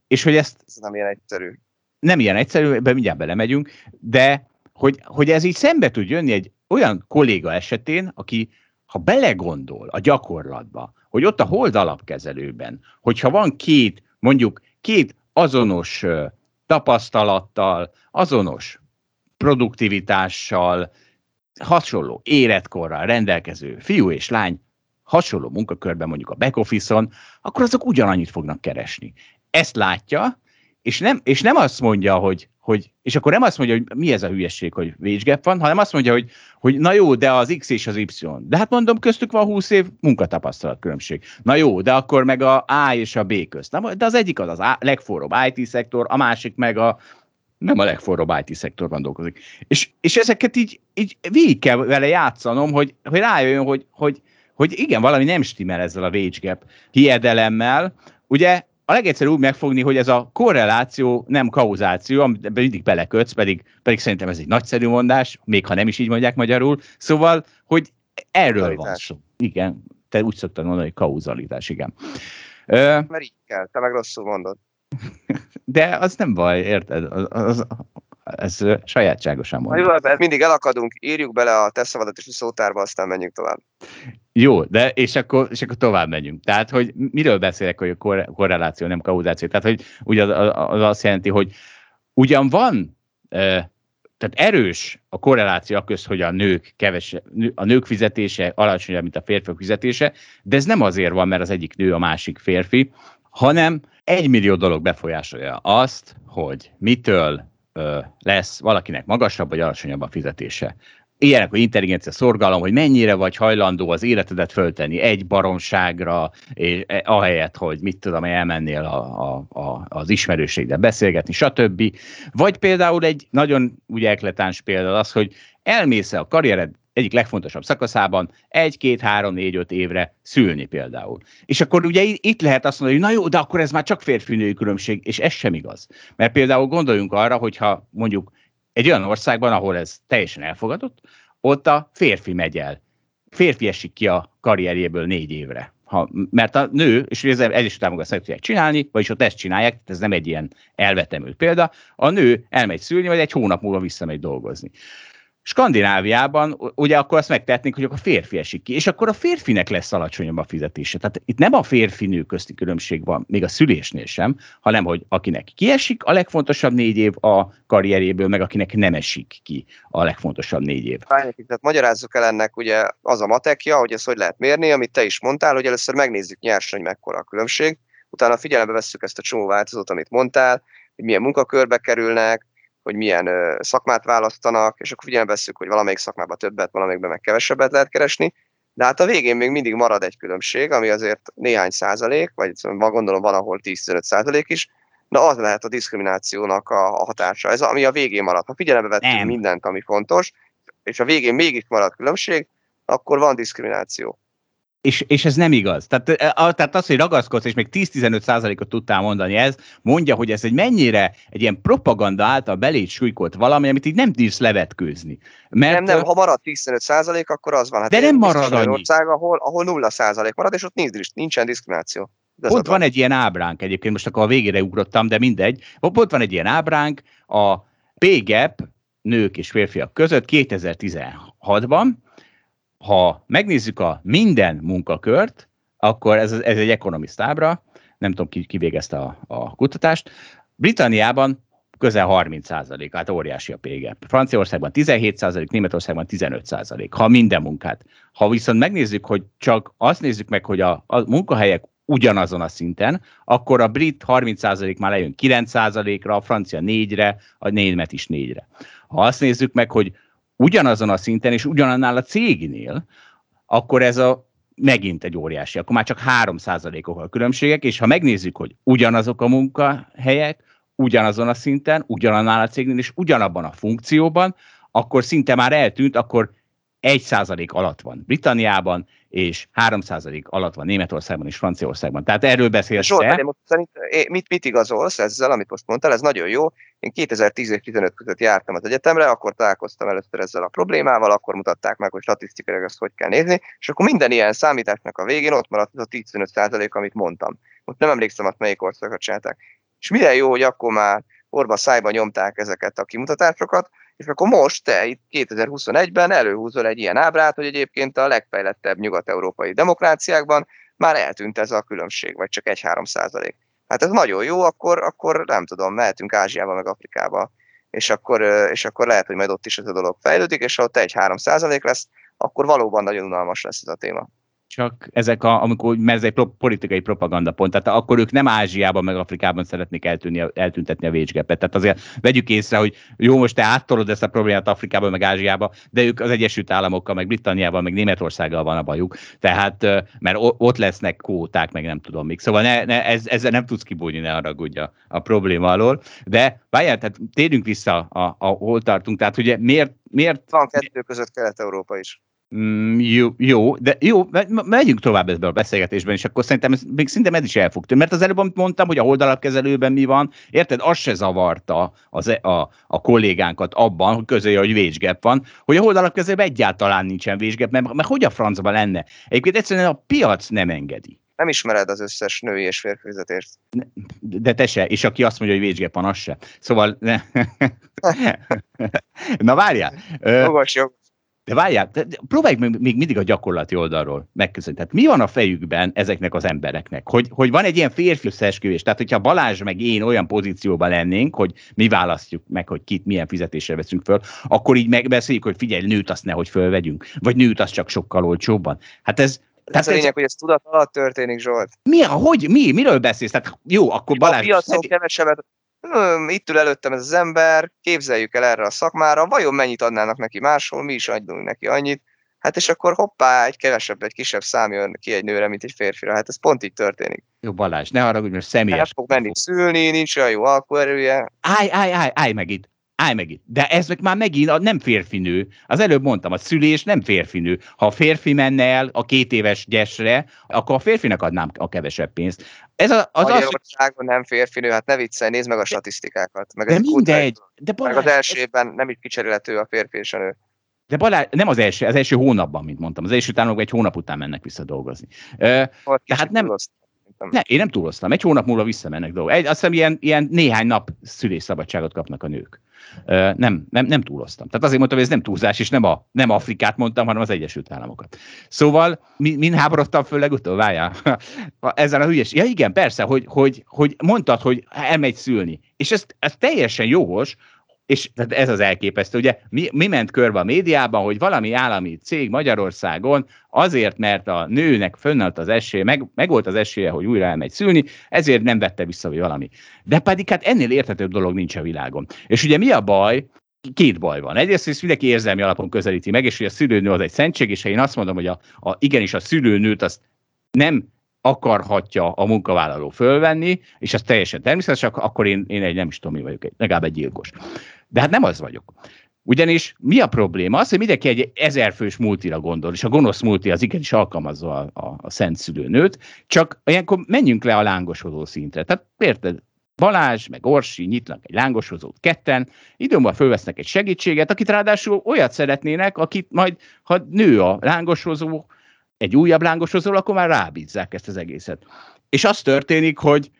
és hogy ezt... Ez nem ilyen egyszerű. Nem ilyen egyszerű, ebben mindjárt belemegyünk, de hogy, hogy ez így szembe tud jönni egy olyan kolléga esetén, aki ha belegondol a gyakorlatba, hogy ott a hold alapkezelőben, hogyha van két, mondjuk két azonos tapasztalattal, azonos produktivitással, hasonló életkorral rendelkező fiú és lány hasonló munkakörben, mondjuk a back office-on, akkor azok ugyanannyit fognak keresni. Ezt látja, és nem, és nem azt mondja, hogy, hogy, és akkor nem azt mondja, hogy mi ez a hülyesség, hogy wage van, hanem azt mondja, hogy, hogy na jó, de az X és az Y. De hát mondom, köztük van 20 év munkatapasztalat különbség. Na jó, de akkor meg a A és a B közt. Na, de az egyik az az a legforróbb IT szektor, a másik meg a nem a legforróbb IT szektorban dolgozik. És, és ezeket így, így végig kell vele játszanom, hogy, hogy rájöjjön, hogy, hogy, hogy igen, valami nem stimmel ezzel a wage gap hiedelemmel. Ugye a legegyszerűbb megfogni, hogy ez a korreláció nem kauzáció, amit mindig belekötsz, pedig, pedig szerintem ez egy nagyszerű mondás, még ha nem is így mondják magyarul. Szóval, hogy erről van szó. Igen, te úgy szoktad mondani, hogy kauzalitás, igen. Mert így kell, te meg rosszul mondod. De az nem baj, érted? Az, az, ez sajátságosan mondom. Jó, mindig elakadunk, írjuk bele a te szavadat és a szótárba, aztán menjünk tovább. Jó, de és akkor, és akkor tovább megyünk. Tehát, hogy miről beszélek, hogy a korreláció, nem kauzáció? Tehát, hogy ugye az, az azt jelenti, hogy ugyan van, tehát erős a korreláció köz, hogy a nők kevese, a nők fizetése alacsonyabb, mint a férfiak fizetése, de ez nem azért van, mert az egyik nő a másik férfi, hanem egy millió dolog befolyásolja azt, hogy mitől lesz valakinek magasabb vagy alacsonyabb a fizetése. Ilyenek, hogy intelligencia szorgalom, hogy mennyire vagy hajlandó az életedet föltenni egy baromságra, és, e, ahelyett, hogy mit tudom, elmennél a, a, a, az ismerőséggel beszélgetni, stb. Vagy például egy nagyon ugye ekletáns példa az, hogy elmész a karriered egyik legfontosabb szakaszában egy, két, három, négy, öt évre szülni például. És akkor ugye itt lehet azt mondani, hogy na jó, de akkor ez már csak férfi-női különbség, és ez sem igaz. Mert például gondoljunk arra, hogyha mondjuk egy olyan országban, ahol ez teljesen elfogadott, ott a férfi megy el. Férfi esik ki a karrierjéből négy évre. Ha, mert a nő, és ez Egyesült Államokban szeretnék csinálni, vagyis ott ezt csinálják, ez nem egy ilyen elvetemült példa, a nő elmegy szülni, vagy egy hónap múlva visszamegy dolgozni. Skandináviában ugye akkor azt megtehetnénk, hogy akkor a férfi esik ki, és akkor a férfinek lesz alacsonyabb a fizetése. Tehát itt nem a férfi-nő közti különbség van, még a szülésnél sem, hanem hogy akinek kiesik a legfontosabb négy év a karrieréből, meg akinek nem esik ki a legfontosabb négy év. Tehát magyarázzuk el ennek ugye az a matekja, hogy ezt hogy lehet mérni, amit te is mondtál, hogy először megnézzük nyersen, hogy mekkora a különbség, utána figyelembe vesszük ezt a csomó változót, amit mondtál, hogy milyen munkakörbe kerülnek, hogy milyen ö, szakmát választanak, és akkor figyelembe veszük, hogy valamelyik szakmában többet, valamelyikben meg kevesebbet lehet keresni, de hát a végén még mindig marad egy különbség, ami azért néhány százalék, vagy van gondolom van, ahol 10-15 százalék is, na az lehet a diszkriminációnak a, a hatása. Ez ami a végén marad. Ha figyelembe vettünk mindent, ami fontos, és a végén mégis marad különbség, akkor van diszkrimináció. És, és ez nem igaz. Tehát, a, tehát az, hogy ragaszkodsz, és még 10-15 százalékot tudtál mondani ez, mondja, hogy ez egy mennyire egy ilyen propaganda által belét súlykolt valami, amit így nem tudsz levetkőzni. Mert, nem, nem, ha marad 10-15 százalék, akkor az van. Hát de nem marad annyi. Ország, ahol, ahol 0 százalék marad, és ott nincs, nincsen diszkrimináció. Ott van egy ilyen ábránk egyébként, most akkor a végére ugrottam, de mindegy. Ott van egy ilyen ábránk, a PGAP nők és férfiak között 2016-ban, ha megnézzük a minden munkakört, akkor ez, ez egy ekonomiszt ábra, nem tudom, ki, ki végezte a, a kutatást. Britanniában közel 30 százalék, hát óriási a PGEP. Franciaországban 17 százalék, Németországban 15 százalék, ha minden munkát. Ha viszont megnézzük, hogy csak azt nézzük meg, hogy a, a munkahelyek ugyanazon a szinten, akkor a brit 30 százalék már lejön 9 százalékra, a francia 4-re, a német is 4-re. Ha azt nézzük meg, hogy ugyanazon a szinten és ugyanannál a cégnél, akkor ez a megint egy óriási, akkor már csak 3 ok a különbségek, és ha megnézzük, hogy ugyanazok a munkahelyek, ugyanazon a szinten, ugyanannál a cégnél és ugyanabban a funkcióban, akkor szinte már eltűnt, akkor 1% alatt van Britanniában, és 3 alatt van Németországban és Franciaországban. Tehát erről beszélsz Zsolt. Most szerint, mit, mit igazolsz ezzel, amit most mondtál, ez nagyon jó. Én 2010 és 15 között jártam az egyetemre, akkor találkoztam először ezzel a problémával, akkor mutatták meg, hogy statisztikailag ezt hogy kell nézni, és akkor minden ilyen számításnak a végén ott maradt az a 15 százalék, amit mondtam. Most nem emlékszem, hogy melyik országot csinálták. És milyen jó, hogy akkor már orba szájba nyomták ezeket a kimutatásokat, És akkor most te itt 2021-ben előhúzol egy ilyen ábrát, hogy egyébként a legfejlettebb nyugat-európai demokráciákban már eltűnt ez a különbség, vagy csak 1-3 százalék. Hát ez nagyon jó, akkor, akkor nem tudom, mehetünk Ázsiába, meg Afrikába, és akkor, és akkor lehet, hogy majd ott is ez a dolog fejlődik, és ha ott 1-3 százalék lesz, akkor valóban nagyon unalmas lesz ez a téma csak ezek, a, amikor, mert ez egy politikai propaganda pont, tehát akkor ők nem Ázsiában, meg Afrikában szeretnék eltűnni, eltüntetni a vécsgepet. Tehát azért vegyük észre, hogy jó, most te áttolod ezt a problémát Afrikában, meg Ázsiába, de ők az Egyesült Államokkal, meg Britanniával, meg Németországgal van a bajuk, tehát, mert ott lesznek kóták, meg nem tudom még. Szóval ne, ne, ez, ezzel nem tudsz kibújni, ne haragudj a, a probléma alól. De várjál, tehát térjünk vissza, a, a, hol tartunk, tehát ugye miért, miért... Van kettő között Kelet-Európa is. Mm, jó, jó, de jó, megyünk tovább ebben a beszélgetésben, és akkor szerintem ez, még szinte ez is el fog Mert az előbb, amit mondtam, hogy a holdalapkezelőben mi van, érted, az se zavarta az, e- a, a kollégánkat abban, hogy közölje, hogy végsgep van, hogy a holdalapkezelőben egyáltalán nincsen végsgep, mert, mert hogy a francban lenne? Egyébként egyszerűen a piac nem engedi. Nem ismered az összes női és férfi fizetést. De te se, és aki azt mondja, hogy végsgep van, az se. Szóval... Ne. Na várjál. Jogos, jogos. De várjál, de próbáljuk még, még mindig a gyakorlati oldalról megköszönni. Tehát mi van a fejükben ezeknek az embereknek? Hogy, hogy van egy ilyen férfi összeesküvés. Tehát, hogyha Balázs meg én olyan pozícióban lennénk, hogy mi választjuk meg, hogy kit milyen fizetésre veszünk föl, akkor így megbeszéljük, hogy figyelj, nőt azt nehogy fölvegyünk, vagy nőt azt csak sokkal olcsóbban. Hát ez, tehát ez a lényeg, ez... hogy ez tudat alatt történik, Zsolt. Mi, hogy, mi, miről beszélsz? Tehát jó, akkor Balázs... A piacon kevesebbet, itt ül előttem ez az ember, képzeljük el erre a szakmára, vajon mennyit adnának neki máshol, mi is adjunk neki annyit, hát és akkor hoppá, egy kevesebb, egy kisebb szám jön ki egy nőre, mint egy férfira, hát ez pont így történik. Jó, Balázs, ne hogy most személyes. Nem fog menni szülni, nincs olyan jó alkuerője. Állj, állj, állj, állj meg itt állj meg itt. De ez meg már megint a nem férfi nő. Az előbb mondtam, a szülés nem férfi nő. Ha a férfi menne el a két éves gyesre, akkor a férfinak adnám a kevesebb pénzt. Ez a, az Magyarországon az... nem férfi nő, hát ne viccelj, nézd meg a statisztikákat. Meg de mindegy. De Balázs, meg az első évben nem így kicserélhető a férfi és a nő. De Balázs, nem az első, az első hónapban, mint mondtam. Az első tánok egy hónap után mennek vissza dolgozni. tehát nem, ne, én nem túloztam. Egy hónap múlva visszamennek dolgok. Egy, azt hiszem ilyen, ilyen néhány nap szülésszabadságot kapnak a nők. Nem, nem, nem túloztam. Tehát azért mondtam, hogy ez nem túlzás, és nem, a, nem Afrikát mondtam, hanem az Egyesült Államokat. Szóval mi, min háborodtam föl legutóbb, várjál, ezen a hülyes. Ja igen, persze, hogy, hogy, hogy mondtad, hogy elmegy szülni. És ez, ez teljesen jogos, és tehát ez az elképesztő, ugye mi, mi ment körbe a médiában, hogy valami állami cég Magyarországon azért, mert a nőnek fönnalt az esélye, meg, meg volt az esélye, hogy újra elmegy szülni, ezért nem vette vissza, valami. De pedig hát ennél értetőbb dolog nincs a világon. És ugye mi a baj, két baj van. Egyrészt, hogy mindenki érzelmi alapon közelíti meg, és hogy a szülőnő az egy szentség, és ha én azt mondom, hogy a, a, igenis a szülőnőt azt nem akarhatja a munkavállaló fölvenni, és ez teljesen természetes, akkor én, én egy nem is tudom, mi vagyok, egy, legalább egy gyilkos. De hát nem az vagyok. Ugyanis mi a probléma? Az, hogy mindenki egy ezerfős multira gondol, és a gonosz multi az igenis alkalmazza a, a, a szent szülőnőt, csak ilyenkor menjünk le a lángosozó szintre. Tehát érted, Balázs, meg Orsi nyitnak egy lángosozót ketten, időmben fölvesznek egy segítséget, akit ráadásul olyat szeretnének, akit majd, ha nő a lángosozó, egy újabb lángosozó, akkor már rábízzák ezt az egészet. És az történik, hogy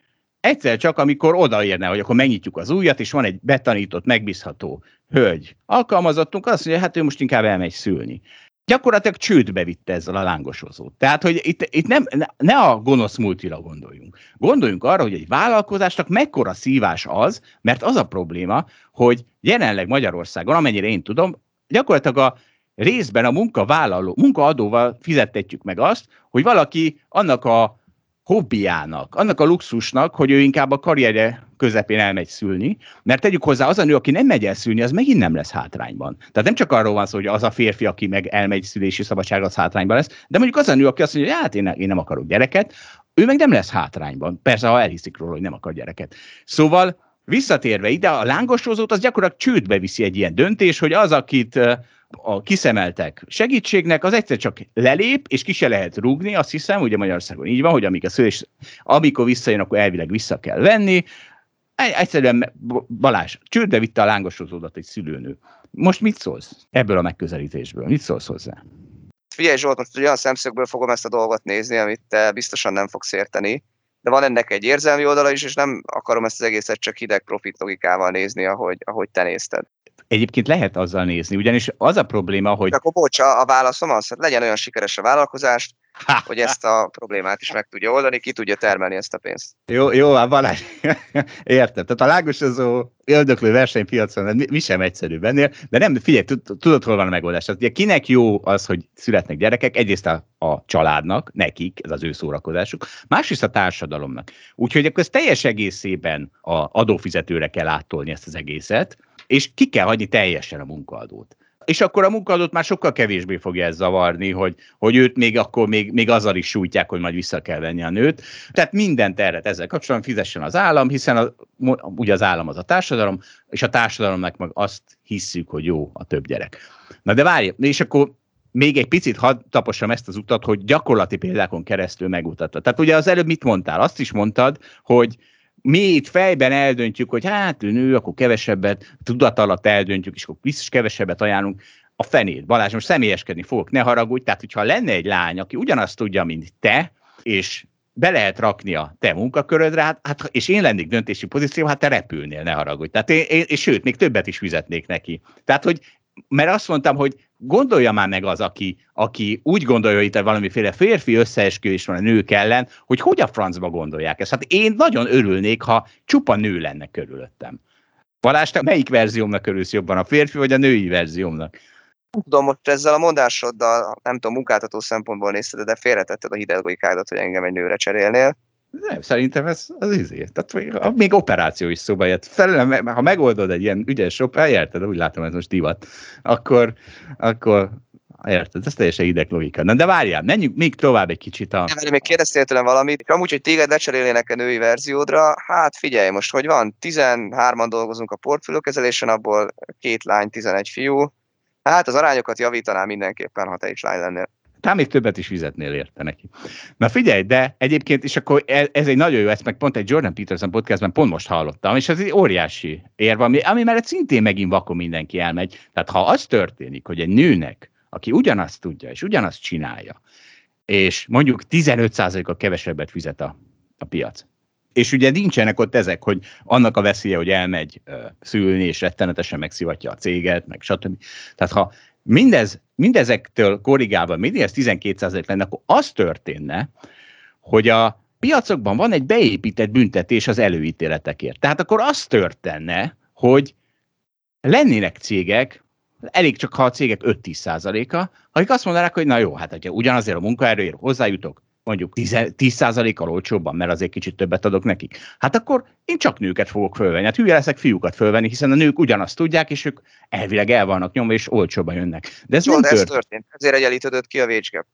egyszer csak, amikor odaérne, hogy akkor megnyitjuk az újat, és van egy betanított, megbízható hölgy alkalmazottunk, azt mondja, hát ő most inkább elmegy szülni. Gyakorlatilag csődbe vitte ezzel a lángosozót. Tehát, hogy itt, itt nem, ne a gonosz multira gondoljunk. Gondoljunk arra, hogy egy vállalkozásnak mekkora szívás az, mert az a probléma, hogy jelenleg Magyarországon, amennyire én tudom, gyakorlatilag a részben a munkavállaló, munkaadóval fizettetjük meg azt, hogy valaki annak a hobbiának, annak a luxusnak, hogy ő inkább a karrierje közepén elmegy szülni, mert tegyük hozzá, az a nő, aki nem megy el szülni, az megint nem lesz hátrányban. Tehát nem csak arról van szó, hogy az a férfi, aki meg elmegy szülési szabadság, az hátrányban lesz, de mondjuk az a nő, aki azt mondja, hogy hát én, én nem akarok gyereket, ő meg nem lesz hátrányban. Persze, ha elhiszik róla, hogy nem akar gyereket. Szóval visszatérve ide, a lángosozót az gyakorlatilag csődbe viszi egy ilyen döntés, hogy az, akit a kiszemeltek segítségnek, az egyszer csak lelép, és ki se lehet rúgni, azt hiszem, ugye Magyarországon így van, hogy amíg a szülés, amikor visszajön, akkor elvileg vissza kell venni. Egyszerűen Balázs, csődbe vitte a lángosozódat egy szülőnő. Most mit szólsz ebből a megközelítésből? Mit szólsz hozzá? Figyelj Zsolt, most olyan szemszögből fogom ezt a dolgot nézni, amit te biztosan nem fogsz érteni, de van ennek egy érzelmi oldala is, és nem akarom ezt az egészet csak hideg profit logikával nézni, ahogy, ahogy te nézted egyébként lehet azzal nézni, ugyanis az a probléma, hogy... De akkor bocs, a, válaszom az, hogy legyen olyan sikeres a vállalkozás, ha, hogy ezt a problémát is meg tudja oldani, ki tudja termelni ezt a pénzt. Jó, jó, hát Balázs, értem. Tehát a lágosozó öldöklő versenypiacon mi, mi sem egyszerűbb ennél, de nem, figyelj, tudod, hol van a megoldás. Tehát ugye kinek jó az, hogy születnek gyerekek, egyrészt a, a családnak, nekik, ez az ő szórakozásuk, másrészt a társadalomnak. Úgyhogy akkor ez teljes egészében a adófizetőre kell áttolni ezt az egészet, és ki kell hagyni teljesen a munkaadót és akkor a munkadót már sokkal kevésbé fogja ez zavarni, hogy, hogy őt még akkor még, még azzal is sújtják, hogy majd vissza kell venni a nőt. Tehát mindent erre ezzel kapcsolatban fizessen az állam, hiszen a, ugye az állam az a társadalom, és a társadalomnak meg azt hisszük, hogy jó a több gyerek. Na de várj, és akkor még egy picit hadd tapossam ezt az utat, hogy gyakorlati példákon keresztül megmutatta. Tehát ugye az előbb mit mondtál? Azt is mondtad, hogy mi itt fejben eldöntjük, hogy hát ő nő, akkor kevesebbet, tudat alatt eldöntjük, és akkor biztos kevesebbet ajánlunk, a fenét. Balázs, most személyeskedni fogok, ne haragudj. Tehát, hogyha lenne egy lány, aki ugyanazt tudja, mint te, és be lehet rakni a te munkakörödre, hát, hát, és én lennék döntési pozíció, hát te repülnél, ne haragudj. Tehát én, én, és sőt, még többet is fizetnék neki. Tehát, hogy mert azt mondtam, hogy gondolja már meg az, aki, aki úgy gondolja, hogy itt valamiféle férfi összeesküvés van a nők ellen, hogy hogy a francba gondolják ezt. Hát én nagyon örülnék, ha csupa nő lenne körülöttem. Balázs, te melyik verziómnak örülsz jobban, a férfi vagy a női verziómnak? Tudom, most ezzel a mondásoddal, nem tudom, munkáltató szempontból nézted, de félretetted a hideglogikádat, hogy engem egy nőre cserélnél. Nem, szerintem ez az izé. Tehát még, operáció is szóba jött. Felelem, ha megoldod egy ilyen ügyes shop, elérted, úgy látom, ez most divat, akkor, akkor érted, ez teljesen ideg logika. Na de várjál, menjünk még tovább egy kicsit a... Nem, még kérdeztél tőlem valamit, amúgy, hogy téged lecserélnének a női verziódra, hát figyelj, most hogy van, 13-an dolgozunk a portfóliókezelésen, abból két lány, 11 fiú, hát az arányokat javítanám mindenképpen, ha te is lány lennél. Talán még többet is fizetnél érte neki. Na figyelj, de egyébként, és akkor ez, ez egy nagyon jó, ezt meg pont egy Jordan Peterson podcastben pont most hallottam, és ez egy óriási érv, ami, ami mellett szintén megint vakon mindenki elmegy. Tehát ha az történik, hogy egy nőnek, aki ugyanazt tudja, és ugyanazt csinálja, és mondjuk 15%-a kevesebbet fizet a, a piac, és ugye nincsenek ott ezek, hogy annak a veszélye, hogy elmegy uh, szülni, és rettenetesen megszivatja a céget, meg stb. Tehát ha mindez, mindezektől korrigálva, mindig ez 12% lenne, akkor az történne, hogy a piacokban van egy beépített büntetés az előítéletekért. Tehát akkor az történne, hogy lennének cégek, elég csak ha a cégek 5-10%-a, akik azt mondanák, hogy na jó, hát hogyha ugyanazért a munkaerőért hozzájutok, mondjuk 10%-kal olcsóbban, mert azért kicsit többet adok nekik. Hát akkor én csak nőket fogok fölvenni. Hát hülye leszek fiúkat fölvenni, hiszen a nők ugyanazt tudják, és ők elvileg el vannak nyomva, és olcsóban jönnek. De ez Jó, nem de tört... ez történt. Ezért egyenlítődött ki a wage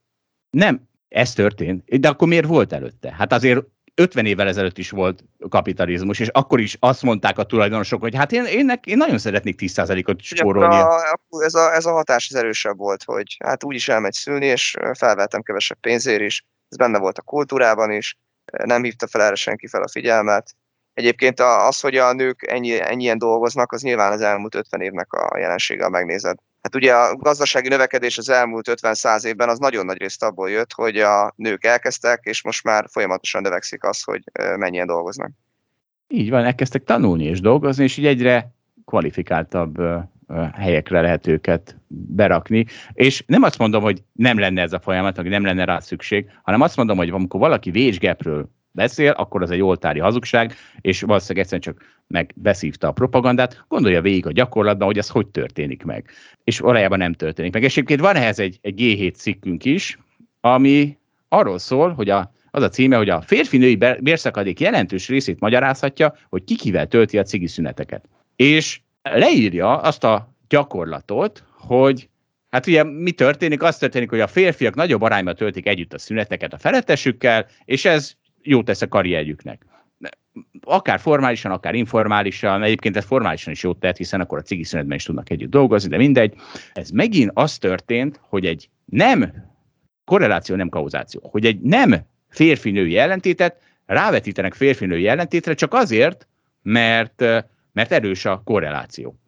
Nem, ez történt. De akkor miért volt előtte? Hát azért 50 évvel ezelőtt is volt kapitalizmus, és akkor is azt mondták a tulajdonosok, hogy hát én, én, én nagyon szeretnék 10%-ot spórolni. A, ez, a, ez a hatás az erősebb volt, hogy hát úgyis elmegy szülni, és felvettem kevesebb pénzért is, ez benne volt a kultúrában is, nem hívta fel erre senki fel a figyelmet. Egyébként az, hogy a nők ennyi, ennyien dolgoznak, az nyilván az elmúlt 50 évnek a jelensége, megnézed. Hát ugye a gazdasági növekedés az elmúlt 50-100 évben az nagyon nagy részt abból jött, hogy a nők elkezdtek, és most már folyamatosan növekszik az, hogy mennyien dolgoznak. Így van, elkezdtek tanulni és dolgozni, és így egyre kvalifikáltabb helyekre lehet őket berakni. És nem azt mondom, hogy nem lenne ez a folyamat, hogy nem lenne rá szükség, hanem azt mondom, hogy amikor valaki wage beszél, akkor az egy oltári hazugság, és valószínűleg egyszerűen csak megbeszívta a propagandát, gondolja végig a gyakorlatban, hogy ez hogy történik meg. És valójában nem történik meg. És egyébként van ehhez egy, egy G7 cikkünk is, ami arról szól, hogy a, az a címe, hogy a férfi-női bérszakadék jelentős részét magyarázhatja, hogy ki kivel tölti a cigi szüneteket. És leírja azt a gyakorlatot, hogy Hát ugye mi történik? Az történik, hogy a férfiak nagyobb arányban töltik együtt a szüneteket a felettesükkel, és ez jót tesz a karrierjüknek. Akár formálisan, akár informálisan, egyébként ez formálisan is jót tett, hiszen akkor a cigi szünetben is tudnak együtt dolgozni, de mindegy. Ez megint az történt, hogy egy nem korreláció, nem kauzáció, hogy egy nem férfi-női ellentétet rávetítenek férfi-női ellentétre csak azért, mert mert erős a korreláció.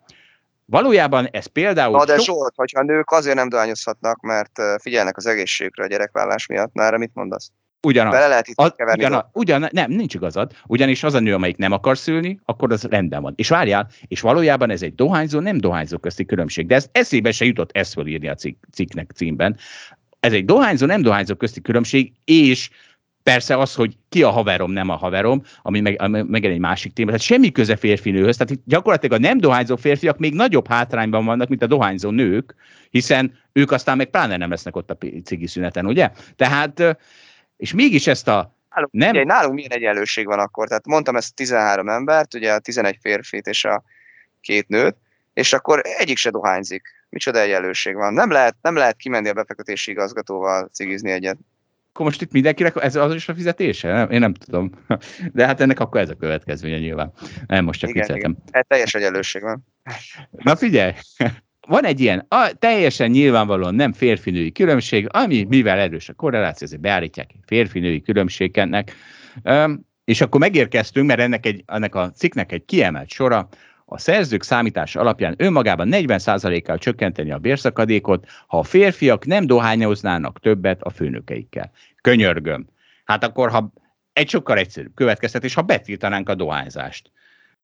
Valójában ez például... Na de so... Zsolt, hogyha a nők azért nem dohányozhatnak, mert figyelnek az egészségre a gyerekvállás miatt, már mit mondasz? Ugyanaz. Bele lehet itt az, keverni. ugyan, ugyan, nem, nincs igazad. Ugyanis az a nő, amelyik nem akar szülni, akkor az rendben van. És várjál, és valójában ez egy dohányzó, nem dohányzó közti különbség. De ez eszébe se jutott ezt fölírni a cikk, cikknek címben. Ez egy dohányzó, nem dohányzó közti különbség, és Persze az, hogy ki a haverom, nem a haverom, ami meg, meg egy másik téma. Tehát semmi köze férfi nőhöz. Tehát itt gyakorlatilag a nem dohányzó férfiak még nagyobb hátrányban vannak, mint a dohányzó nők, hiszen ők aztán meg pláne nem lesznek ott a cigi szüneten, ugye? Tehát, és mégis ezt a nálunk, nem... ugye, nálunk milyen egyenlőség van akkor? Tehát mondtam ezt 13 embert, ugye a 11 férfit és a két nőt, és akkor egyik se dohányzik. Micsoda egyenlőség van. Nem lehet, nem lehet kimenni a befektetési igazgatóval cigizni egyet akkor most itt mindenkinek ez az is a fizetése? Nem, én nem tudom. De hát ennek akkor ez a következménye nyilván. Nem, most csak vicceltem. Hát teljes egyenlőség van. Na figyelj, van egy ilyen a, teljesen nyilvánvalóan nem férfinői különbség, ami mivel erős a korreláció, ezért beállítják férfinői különbségnek. Um, és akkor megérkeztünk, mert ennek, egy, ennek a cikknek egy kiemelt sora, a szerzők számítása alapján önmagában 40%-kal csökkenteni a bérszakadékot, ha a férfiak nem dohányoznának többet a főnökeikkel. Könyörgöm. Hát akkor, ha egy sokkal egyszerűbb következtetés, ha betiltanánk a dohányzást.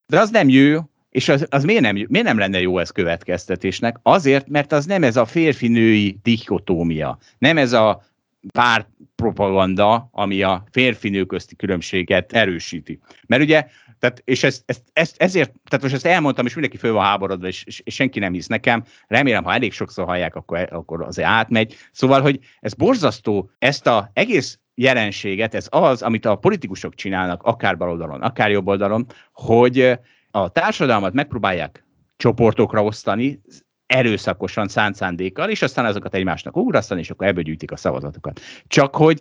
De az nem jó, és az, az miért, nem, miért nem lenne jó ez következtetésnek? Azért, mert az nem ez a férfi-női dichotómia, nem ez a pár propaganda, ami a férfi-nő közti különbséget erősíti. Mert ugye tehát, és ezt, ezt, ezt, ezért, tehát most ezt elmondtam, és mindenki föl van háborodva, és, és, és senki nem hisz nekem. Remélem, ha elég sokszor hallják, akkor, akkor azért átmegy. Szóval, hogy ez borzasztó, ezt a egész jelenséget, ez az, amit a politikusok csinálnak, akár baloldalon, akár jobb oldalon, hogy a társadalmat megpróbálják csoportokra osztani, erőszakosan, szánt szándékkal, és aztán azokat egymásnak ugrasztani, és akkor ebből gyűjtik a szavazatokat. Csak hogy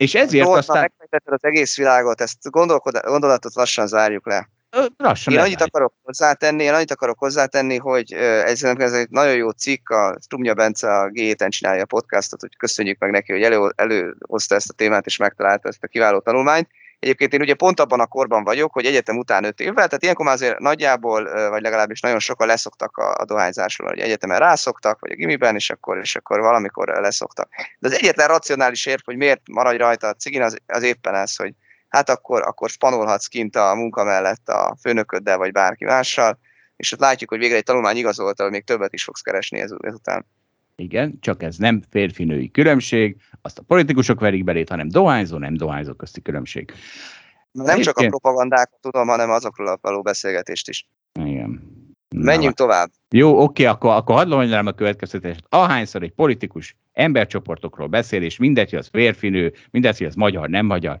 és ezért Dolta, aztán... Megfejtetted az egész világot, ezt gondolatot lassan zárjuk le. Lassan én annyit akarok hozzátenni, én annyit akarok hozzátenni, hogy ez, ez egy nagyon jó cikk, a Strumja Bence a g csinálja a podcastot, hogy köszönjük meg neki, hogy elő, előhozta ezt a témát és megtalálta ezt a kiváló tanulmányt. Egyébként én ugye pont abban a korban vagyok, hogy egyetem után 5 évvel, tehát ilyenkor már azért nagyjából, vagy legalábbis nagyon sokan leszoktak a, a dohányzásról, hogy egyetemen rászoktak, vagy a gimiben, és akkor, és akkor valamikor leszoktak. De az egyetlen racionális érv, hogy miért maradj rajta a cigin, az, az éppen ez, hogy hát akkor, akkor spanolhatsz kint a munka mellett a főnököddel, vagy bárki mással, és ott látjuk, hogy végre egy tanulmány igazolta, hogy még többet is fogsz keresni ez, ezután. Igen, csak ez nem férfi-női különbség, azt a politikusok verik belét, hanem dohányzó, nem dohányzó közti különbség. Nem Egyébként... csak a propagandákat tudom, hanem azokról való beszélgetést is. Igen. Menjünk Na, tovább. Jó, oké, akkor, akkor hadd mondjam a következtetést. Ahányszor egy politikus embercsoportokról beszél, és mindegy, hogy az férfinő, mindegy, hogy az magyar, nem magyar,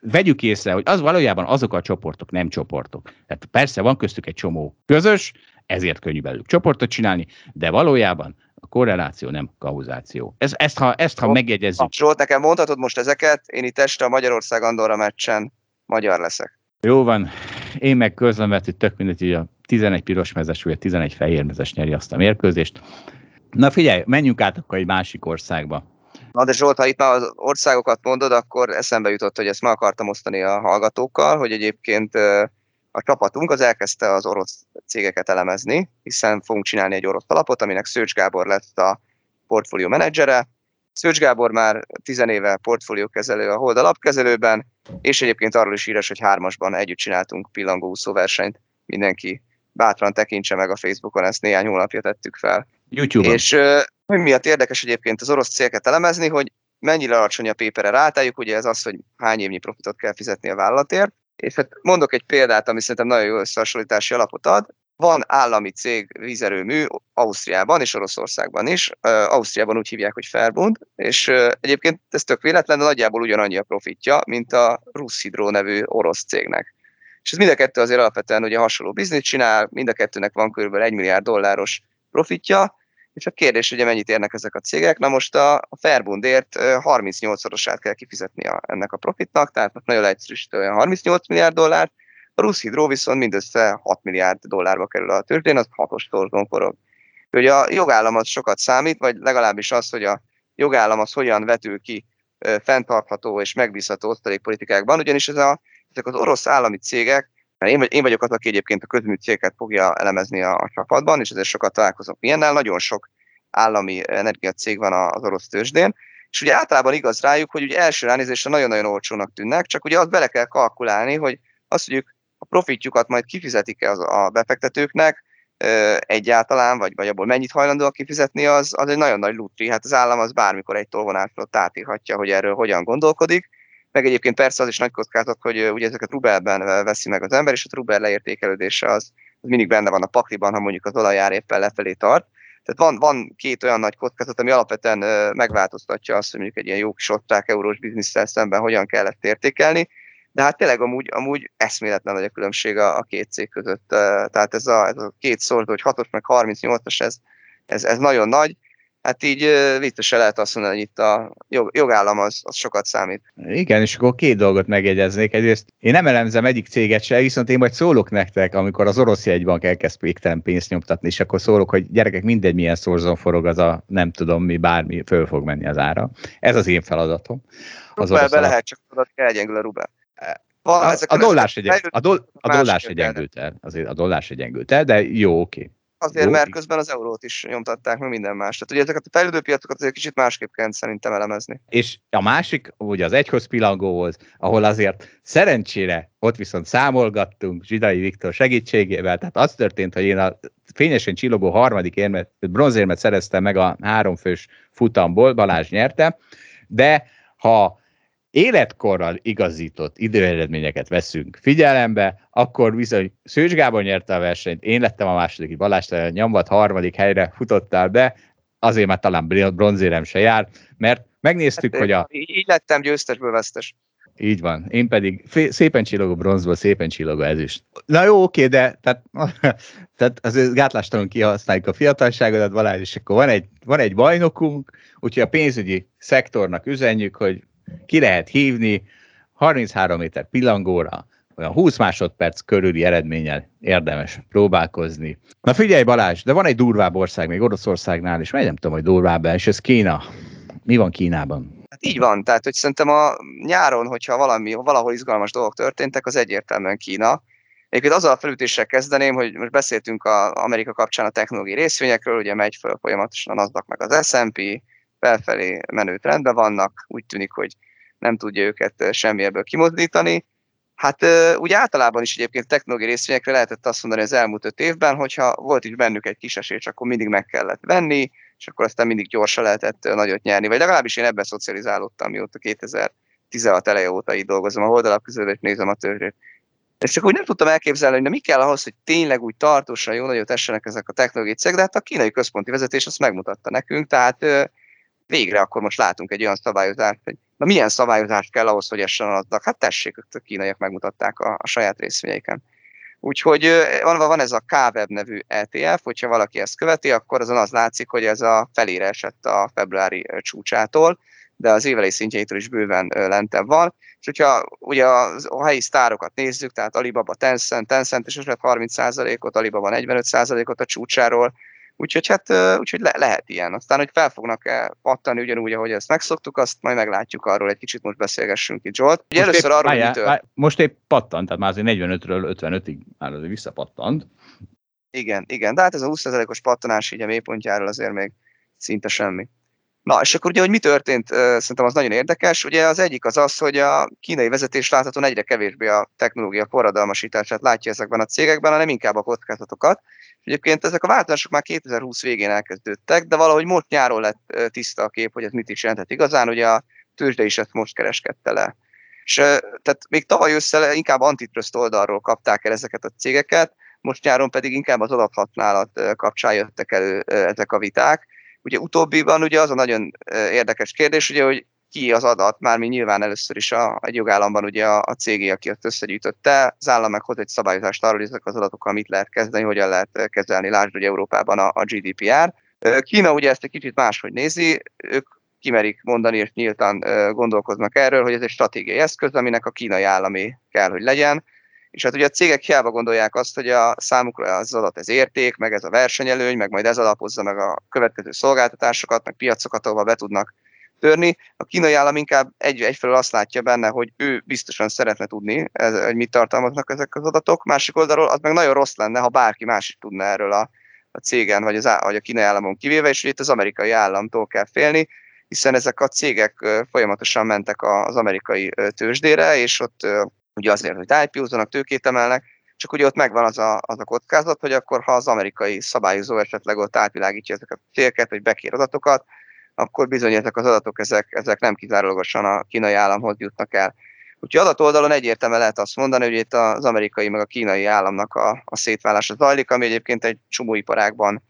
vegyük észre, hogy az valójában azok a csoportok nem csoportok. Tehát persze van köztük egy csomó közös, ezért könnyű belőlük csoportot csinálni, de valójában a korreláció nem kauzáció. Ez, ezt, ha, ezt, ha megjegyezzük. Zsolt, nekem mondhatod most ezeket, én itt este a Magyarország-Andorra meccsen magyar leszek. Jó van, én meg közlemet, hogy tök mindegy, hogy a 11 pirosmezes vagy a 11 fehérmezes nyeri azt a mérkőzést. Na figyelj, menjünk át akkor egy másik országba. Na de Zsolt, ha itt már az országokat mondod, akkor eszembe jutott, hogy ezt meg akartam osztani a hallgatókkal, hogy egyébként a csapatunk az elkezdte az orosz cégeket elemezni, hiszen fogunk csinálni egy orosz alapot, aminek Szőcs Gábor lett a portfólió menedzsere. Szőcs Gábor már tizenéve portfóliókezelő a Hold alapkezelőben, és egyébként arról is híres, hogy hármasban együtt csináltunk pillangóúszó versenyt. Mindenki bátran tekintse meg a Facebookon, ezt néhány hónapja tettük fel. YouTube-on. És uh, miatt érdekes egyébként az orosz cégeket elemezni, hogy mennyire alacsony a pépere rátájuk, ugye ez az, hogy hány évnyi profitot kell fizetni a vállalatért, és hát mondok egy példát, ami szerintem nagyon jó összehasonlítási alapot ad. Van állami cég vízerőmű Ausztriában és Oroszországban is. Ausztriában úgy hívják, hogy Verbund, és egyébként ez tök véletlen, de nagyjából ugyanannyi a profitja, mint a Hydro nevű orosz cégnek. És ez mind a kettő azért alapvetően ugye hasonló bizniszt csinál, mind a kettőnek van kb. 1 milliárd dolláros profitja, és a kérdés, ugye mennyit érnek ezek a cégek. Na most a, a Fairbundért 38-szorosát kell kifizetni a, ennek a profitnak, tehát nagyon leegyszerűsítő olyan 38 milliárd dollár, a Rusz Hydro viszont mindössze 6 milliárd dollárba kerül a tőzsdén, az hatos torzon forog. Hogy a jogállam az sokat számít, vagy legalábbis az, hogy a jogállam az hogyan vetül ki fenntartható és megbízható osztalékpolitikákban, ugyanis ez a, ezek az orosz állami cégek én, én vagyok az, aki egyébként a közműcégeket fogja elemezni a, a csapatban, és ezért sokat találkozok ilyennel. Nagyon sok állami energiacég van az orosz tőzsdén, és ugye általában igaz rájuk, hogy ugye első ránézésre nagyon-nagyon olcsónak tűnnek, csak ugye azt bele kell kalkulálni, hogy azt, hogy a profitjukat majd kifizetik-e az a befektetőknek, egyáltalán, vagy, vagy abból mennyit hajlandóak kifizetni, az, az egy nagyon nagy lutri. Hát az állam az bármikor egy tolvonásról átírhatja, hogy erről hogyan gondolkodik. Meg egyébként persze az is nagy kockázat, hogy ugye ezeket rubelben veszi meg az ember, és a rubel leértékelődése az, az mindig benne van a pakliban, ha mondjuk az olajár éppen lefelé tart. Tehát van, van két olyan nagy kockázat, ami alapvetően megváltoztatja azt, hogy mondjuk egy ilyen jó kis ották eurós biznisztel szemben hogyan kellett értékelni. De hát tényleg amúgy, amúgy eszméletlen nagy a különbség a, a két cég között. Tehát ez a, ez a két szorzó, hogy 6-os meg 38-as, ez, ez, ez nagyon nagy hát így viccesen lehet azt mondani, hogy itt a jog, jogállam az, az sokat számít. Igen, és akkor két dolgot megjegyeznék. Egyrészt én nem elemzem egyik céget se, viszont én majd szólok nektek, amikor az orosz jegybank elkezd végtelen pénzt nyomtatni, és akkor szólok, hogy gyerekek, mindegy milyen szorzon forog az a nem tudom mi, bármi, föl fog menni az ára. Ez az én feladatom. Az Rubelbe lehet, csak tudod, elgyengül a rubel. Van, a, a, dollár se gyengült, el, azért a dollár se gyengült el, de jó, oké. Azért, mert közben az eurót is nyomtatták, meg minden más. Tehát ugye ezeket a fejlődő piacokat azért kicsit másképp kell szerintem elemezni. És a másik, ugye az egyhoz pilangóhoz, ahol azért szerencsére ott viszont számolgattunk Zsidai Viktor segítségével, tehát az történt, hogy én a fényesen csillogó harmadik érmet, bronzérmet szereztem meg a háromfős futamból, Balázs nyerte, de ha életkorral igazított időeredményeket veszünk figyelembe, akkor bizony Szőcs Gábor nyerte a versenyt, én lettem a második, Balázs nyomvat harmadik helyre futottál be, azért már talán bronzérem se jár, mert megnéztük, hát, hogy a... Így lettem győztesből vesztes. Így van. Én pedig szépen csillogó bronzból, szépen csillogó ezüst. Na jó, oké, de tehát, tehát az gátlástalan kihasználjuk a fiatalságodat, Balázs, és akkor van egy, van egy bajnokunk, úgyhogy a pénzügyi szektornak üzenjük, hogy ki lehet hívni, 33 méter pillangóra, olyan 20 másodperc körüli eredménnyel érdemes próbálkozni. Na figyelj Balázs, de van egy durvább ország még Oroszországnál is, vagy nem tudom, hogy durvább és ez Kína. Mi van Kínában? Hát így van, tehát hogy szerintem a nyáron, hogyha valami, valahol izgalmas dolgok történtek, az egyértelműen Kína. Egyébként azzal a felütéssel kezdeném, hogy most beszéltünk a Amerika kapcsán a technológiai részvényekről, ugye megy föl folyamatosan a NASDAQ meg az S&P, felfelé menő trendben vannak, úgy tűnik, hogy nem tudja őket semmi ebből kimozdítani. Hát úgy általában is egyébként technológiai részvényekre lehetett azt mondani az elmúlt öt évben, hogyha volt is bennük egy kis esély, akkor mindig meg kellett venni, és akkor aztán mindig gyorsan lehetett nagyot nyerni. Vagy legalábbis én ebben szocializálódtam, mióta 2016 eleje óta így dolgozom a oldalak közül, és nézem a törzsét. És csak úgy nem tudtam elképzelni, hogy na mi kell ahhoz, hogy tényleg úgy tartósan jó nagyot essenek ezek a technológiai cégek, de hát a kínai központi vezetés azt megmutatta nekünk, tehát végre akkor most látunk egy olyan szabályozást, hogy na milyen szabályozást kell ahhoz, hogy essen adnak. Hát tessék, a kínaiak megmutatták a, a saját részvényeiken. Úgyhogy van, van ez a KWeb nevű ETF, hogyha valaki ezt követi, akkor azon az látszik, hogy ez a felére esett a februári csúcsától, de az évelei szintjeitől is bőven lentebb van. És hogyha ugye a, helyi sztárokat nézzük, tehát Alibaba, Tencent, Tencent és 30%-ot, Alibaba 45%-ot a csúcsáról, Úgyhogy hát úgyhogy le, lehet ilyen. Aztán, hogy fel fognak-e pattani ugyanúgy, ahogy ezt megszoktuk, azt majd meglátjuk arról, egy kicsit most beszélgessünk itt, Zsolt. Ugye most először épp, arról, hogy mitől... Most épp pattant, tehát már azért 45-ről 55-ig már azért visszapattant. Igen, igen, de hát ez a 20%-os pattanás így a mélypontjáról azért még szinte semmi. Na, és akkor ugye, hogy mi történt, szerintem az nagyon érdekes. Ugye az egyik az az, hogy a kínai vezetés láthatóan egyre kevésbé a technológia forradalmasítását látja ezekben a cégekben, hanem inkább a kockázatokat. Egyébként ezek a változások már 2020 végén elkezdődtek, de valahogy most nyáron lett tiszta a kép, hogy ez mit is jelentett igazán, ugye a tőzsde is ezt most kereskedte le. És tehát még tavaly össze inkább antitrust oldalról kapták el ezeket a cégeket, most nyáron pedig inkább az adathasználat kapcsán jöttek elő ezek a viták. Ugye utóbbiban ugye az a nagyon érdekes kérdés, ugye, hogy ki az adat, már mi nyilván először is a, egy jogállamban ugye a, a cégé, aki azt összegyűjtötte, az állam meghoz egy szabályozást arról, hogy ezek az adatokkal mit lehet kezdeni, hogyan lehet kezelni, lásd ugye Európában a, a GDPR. Kína ugye ezt egy kicsit máshogy nézi, ők kimerik mondani, és nyíltan gondolkoznak erről, hogy ez egy stratégiai eszköz, aminek a kínai állami kell, hogy legyen. És hát ugye a cégek hiába gondolják azt, hogy a számukra az adat ez érték, meg ez a versenyelőny, meg majd ez alapozza meg a következő szolgáltatásokat, meg piacokat, ahova be tudnak törni. A kínai állam inkább egy, egyfelől azt látja benne, hogy ő biztosan szeretne tudni, ez, hogy mit tartalmaznak ezek az adatok. Másik oldalról az meg nagyon rossz lenne, ha bárki más is tudna erről a, a cégen, vagy, az, vagy a kínai államon kivéve, és hogy itt az amerikai államtól kell félni, hiszen ezek a cégek folyamatosan mentek az amerikai tőzsdére, és ott ugye azért, hogy IPO-zanak, tőkét emelnek, csak ugye ott megvan az a, az a kockázat, hogy akkor ha az amerikai szabályozó esetleg ott átvilágítja ezeket a cégeket, vagy bekér adatokat, akkor bizony ezek az adatok, ezek, ezek nem kizárólagosan a kínai államhoz jutnak el. Úgyhogy adatoldalon egyértelműen lehet azt mondani, hogy itt az amerikai meg a kínai államnak a, a szétválása zajlik, ami egyébként egy csomó iparágban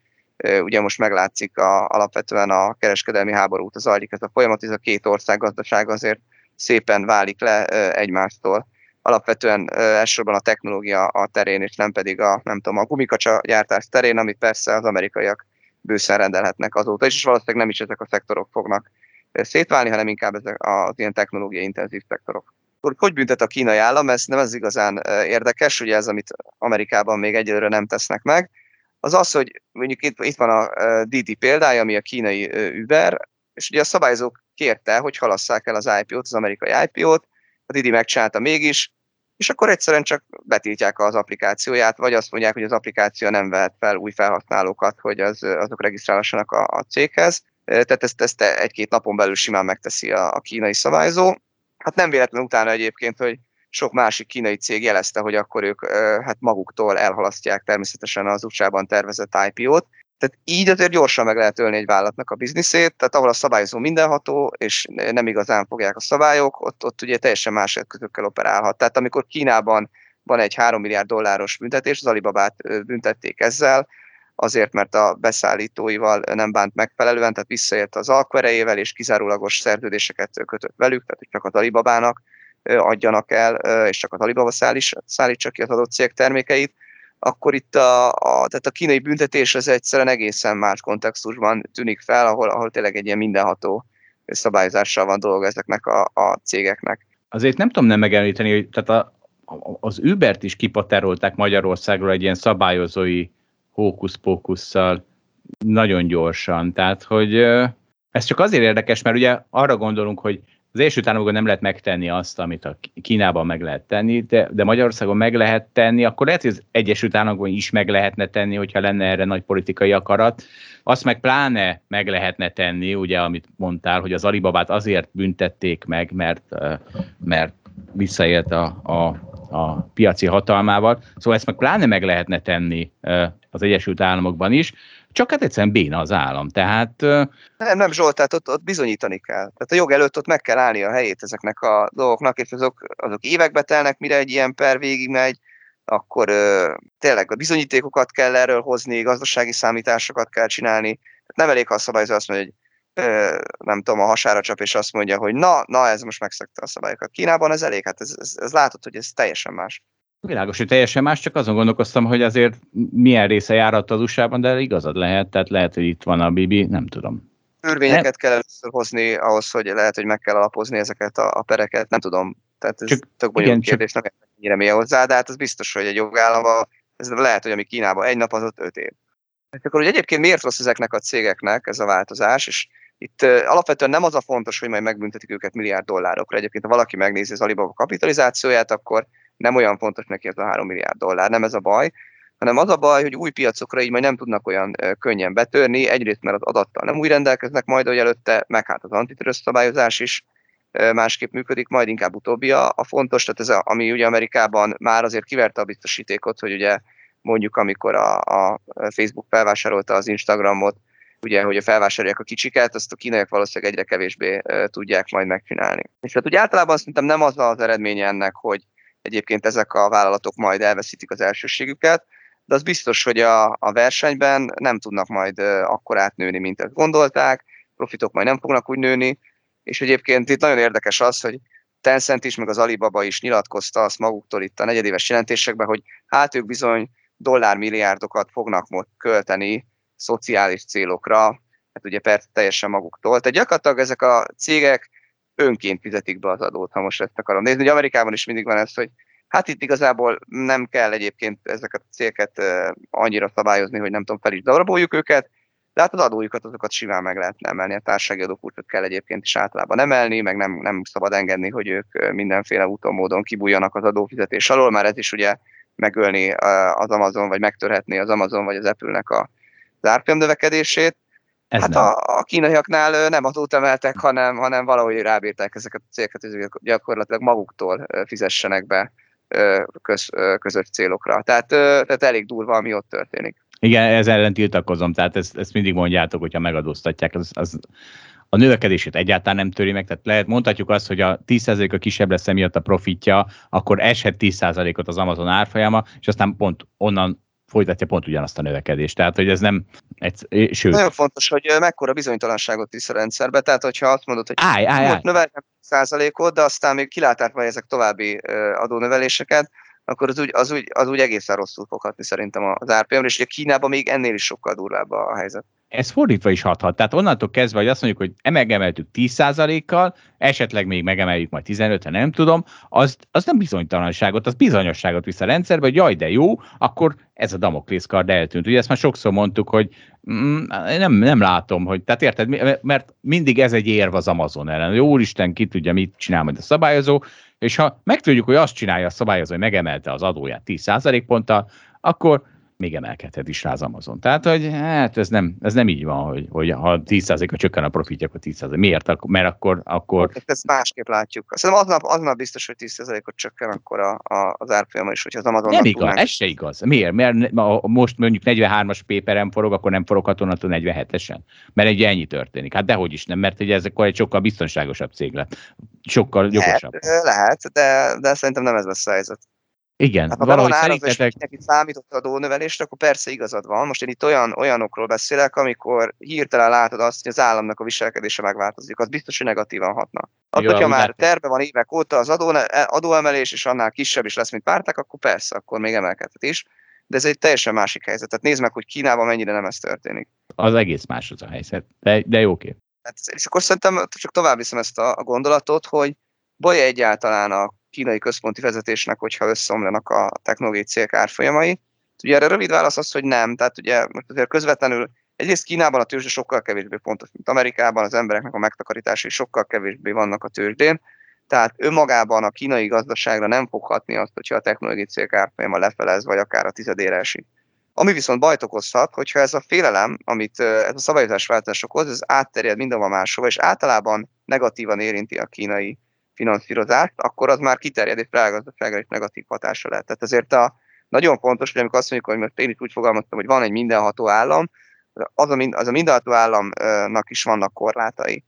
ugye most meglátszik a, alapvetően a kereskedelmi háború zajlik ez a folyamat, ez a két ország gazdaság azért szépen válik le egymástól. Alapvetően elsősorban a technológia a terén, és nem pedig a, nem tudom, a gumikacsa gyártás terén, amit persze az amerikaiak bőszen rendelhetnek azóta is, és valószínűleg nem is ezek a szektorok fognak szétválni, hanem inkább ezek az ilyen technológiai intenzív szektorok. Hogy büntet a kínai állam, ez nem ez igazán érdekes, ugye ez, amit Amerikában még egyelőre nem tesznek meg, az az, hogy mondjuk itt, itt van a Didi példája, ami a kínai Uber, és ugye a szabályozók kérte, hogy halasszák el az IPO-t, az amerikai IPO-t, a Didi megcsinálta mégis, és akkor egyszerűen csak betiltják az applikációját, vagy azt mondják, hogy az applikáció nem vehet fel új felhasználókat, hogy az, azok regisztrálhassanak a, a céghez. Tehát ezt, ezt egy-két napon belül simán megteszi a, a kínai szabályzó. Hát nem véletlen utána egyébként, hogy sok másik kínai cég jelezte, hogy akkor ők hát maguktól elhalasztják természetesen az USA-ban tervezett IPO-t. Tehát így azért gyorsan meg lehet ölni egy vállalatnak a bizniszét, tehát ahol a szabályozó mindenható, és nem igazán fogják a szabályok, ott, ott ugye teljesen más eszközökkel operálhat. Tehát amikor Kínában van egy 3 milliárd dolláros büntetés, az Alibabát büntették ezzel, azért, mert a beszállítóival nem bánt megfelelően, tehát visszaért az alkverejével, és kizárólagos szerződéseket kötött velük, tehát csak az Alibabának adjanak el, és csak az Alibaba szállítsa ki az adott cég termékeit, akkor itt a, a, tehát a kínai büntetés az egyszerűen egészen más kontextusban tűnik fel, ahol, ahol tényleg egy ilyen mindenható szabályozással van dolga ezeknek a, a cégeknek. Azért nem tudom nem megemlíteni, hogy tehát a, az Ubert is kipaterolták Magyarországról egy ilyen szabályozói hókusz-pókusszal nagyon gyorsan. Tehát, hogy ez csak azért érdekes, mert ugye arra gondolunk, hogy az Egyesült Államokban nem lehet megtenni azt, amit a Kínában meg lehet tenni, de, de Magyarországon meg lehet tenni, akkor lehet, hogy az Egyesült Államokban is meg lehetne tenni, hogyha lenne erre nagy politikai akarat. Azt meg pláne meg lehetne tenni, ugye, amit mondtál, hogy az Alibabát azért büntették meg, mert, mert visszaélt a, a, a piaci hatalmával. Szóval ezt meg pláne meg lehetne tenni az Egyesült Államokban is, csak hát egyszerűen béna az állam. Tehát, nem, nem Zsolt, tehát ott, ott bizonyítani kell. Tehát a jog előtt ott meg kell állni a helyét ezeknek a dolgoknak, és azok, azok évekbe telnek, mire egy ilyen per végigmegy, akkor ö, tényleg a bizonyítékokat kell erről hozni, gazdasági számításokat kell csinálni. Tehát nem elég, ha a szabályozó azt mondja, hogy ö, nem tudom, a hasára csap, és azt mondja, hogy na, na, ez most megszegte a szabályokat. Kínában ez elég, hát ez, ez, ez látod, hogy ez teljesen más. Világos, hogy teljesen más, csak azon gondolkoztam, hogy azért milyen része járat az USA-ban, de igazad lehet, tehát lehet, hogy itt van a Bibi, nem tudom. Törvényeket nem. kell először hozni ahhoz, hogy lehet, hogy meg kell alapozni ezeket a, a pereket, nem tudom. Tehát ez csak, tök bonyolult kérdés, csak... nem ennyire mély hozzá, de hát az biztos, hogy egy jogállamban, ez lehet, hogy ami Kínában egy nap, az ott öt év. És akkor hogy egyébként miért rossz ezeknek a cégeknek ez a változás, és itt alapvetően nem az a fontos, hogy majd megbüntetik őket milliárd dollárokra. Egyébként, ha valaki megnézi az Alibaba kapitalizációját, akkor nem olyan fontos neki ez a 3 milliárd dollár, nem ez a baj, hanem az a baj, hogy új piacokra így majd nem tudnak olyan könnyen betörni, egyrészt mert az adattal nem úgy rendelkeznek majd, hogy előtte, meg hát az antitrust szabályozás is másképp működik, majd inkább utóbbi a, a fontos, tehát ez a, ami ugye Amerikában már azért kiverte a biztosítékot, hogy ugye mondjuk amikor a, a Facebook felvásárolta az Instagramot, ugye, hogy a felvásárolják a kicsiket, azt a kínaiak valószínűleg egyre kevésbé uh, tudják majd megcsinálni. És hát ugye általában szerintem nem az az eredménye ennek, hogy egyébként ezek a vállalatok majd elveszítik az elsőségüket, de az biztos, hogy a, a versenyben nem tudnak majd akkor átnőni, mint ezt gondolták, profitok majd nem fognak úgy nőni, és egyébként itt nagyon érdekes az, hogy Tencent is, meg az Alibaba is nyilatkozta azt maguktól itt a negyedéves jelentésekben, hogy hát ők bizony dollármilliárdokat fognak most költeni szociális célokra, hát ugye persze teljesen maguktól. Tehát gyakorlatilag ezek a cégek önként fizetik be az adót, ha most ezt akarom nézni. Ugye Amerikában is mindig van ez, hogy hát itt igazából nem kell egyébként ezeket a cégeket annyira szabályozni, hogy nem tudom, fel is daraboljuk őket, de hát az adójukat azokat simán meg lehetne emelni, a társasági adókulcsot kell egyébként is általában emelni, meg nem, nem szabad engedni, hogy ők mindenféle úton, módon kibújjanak az adófizetés alól, már ez is ugye megölni az Amazon, vagy megtörhetni az Amazon, vagy az Apple-nek a, az árfolyam növekedését. Ez hát nem. A, a kínaiaknál nem adót emeltek, hanem, hanem valahogy rábírták ezeket a célokat, hogy gyakorlatilag maguktól fizessenek be köz, közös célokra. Tehát, tehát elég durva, ami ott történik. Igen, ez ellen tiltakozom, tehát ezt, ezt mindig mondjátok, hogyha megadóztatják, az, az a növekedését egyáltalán nem töri meg, tehát lehet, mondhatjuk azt, hogy a 10%-a kisebb lesz emiatt a profitja, akkor eshet 10%-ot az Amazon árfolyama, és aztán pont onnan folytatja pont ugyanazt a növekedést. Tehát, hogy ez nem... Egy, sőt. Nagyon fontos, hogy mekkora bizonytalanságot visz a rendszerbe, tehát hogyha azt mondod, hogy állj, állj, állj. növeltem százalékot, de aztán még kilátás majd ezek további adónöveléseket, akkor az úgy, az, úgy, az úgy egészen rosszul fog hatni szerintem az árpm és ugye Kínában még ennél is sokkal durvább a helyzet ez fordítva is hathat. Tehát onnantól kezdve, hogy azt mondjuk, hogy megemeltük 10%-kal, esetleg még megemeljük majd 15 nem tudom, az, az nem bizonytalanságot, az bizonyosságot visz a rendszerbe, hogy jaj, de jó, akkor ez a Damoklész kard eltűnt. Ugye ezt már sokszor mondtuk, hogy mm, nem, nem látom, hogy, tehát érted, mert mindig ez egy érv az Amazon ellen. Jó Isten, ki tudja, mit csinál majd a szabályozó, és ha megtudjuk, hogy azt csinálja a szabályozó, hogy megemelte az adóját 10% ponttal, akkor még emelkedhet is rá az Amazon. Tehát, hogy hát ez nem, ez nem így van, hogy, hogy ha 10%-a csökken a profitja, akkor 10%. Miért? Mert akkor... akkor... Hát ezt másképp látjuk. Szerintem aznap, aznap biztos, hogy 10%-ot csökken akkor a, a, az árfolyama is, hogyha az Amazon. Nem igaz, meg... ez se igaz. Miért? Mert most mondjuk 43-as péperen forog, akkor nem foroghat onnantól 47-esen. Mert egy ennyi történik. Hát dehogy is nem, mert ugye ez akkor egy sokkal biztonságosabb cég lett. Sokkal jogosabb. Lehet, lehet de, de szerintem nem ez lesz a helyzet. Igen, hát, ha valahogy szerintetek... és mindenki számított a adónövelésre, akkor persze igazad van. Most én itt olyan, olyanokról beszélek, amikor hirtelen látod azt, hogy az államnak a viselkedése megváltozik, az biztos, hogy negatívan hatna. Hát, hogyha már terve van évek óta az adó, adóemelés, és annál kisebb is lesz, mint párták, akkor persze, akkor még emelkedhet is. De ez egy teljesen másik helyzet. Tehát nézd meg, hogy Kínában mennyire nem ez történik. Az egész más az a helyzet, de, de jó kép. Hát, és akkor szerintem csak tovább viszem ezt a, a gondolatot, hogy baj egyáltalán a kínai központi vezetésnek, hogyha összeomlanak a technológiai cégek árfolyamai. Ugye erre rövid válasz az, hogy nem. Tehát ugye azért közvetlenül egyrészt Kínában a tőzsde sokkal kevésbé fontos, mint Amerikában, az embereknek a megtakarításai sokkal kevésbé vannak a tőzsdén. Tehát önmagában a kínai gazdaságra nem fog azt, hogyha a technológiai cégek árfolyama lefelez, vagy akár a tizedére esik. Ami viszont bajt okozhat, hogyha ez a félelem, amit ez a szabályozás változás okoz, ez átterjed mindenhova máshova, és általában negatívan érinti a kínai finanszírozást, akkor az már kiterjed és rágazdaságra is negatív hatása lehet. Tehát ezért a, nagyon fontos, hogy amikor azt mondjuk, hogy most én is úgy fogalmaztam, hogy van egy mindenható állam, az a, az a mindenható államnak is vannak korlátai.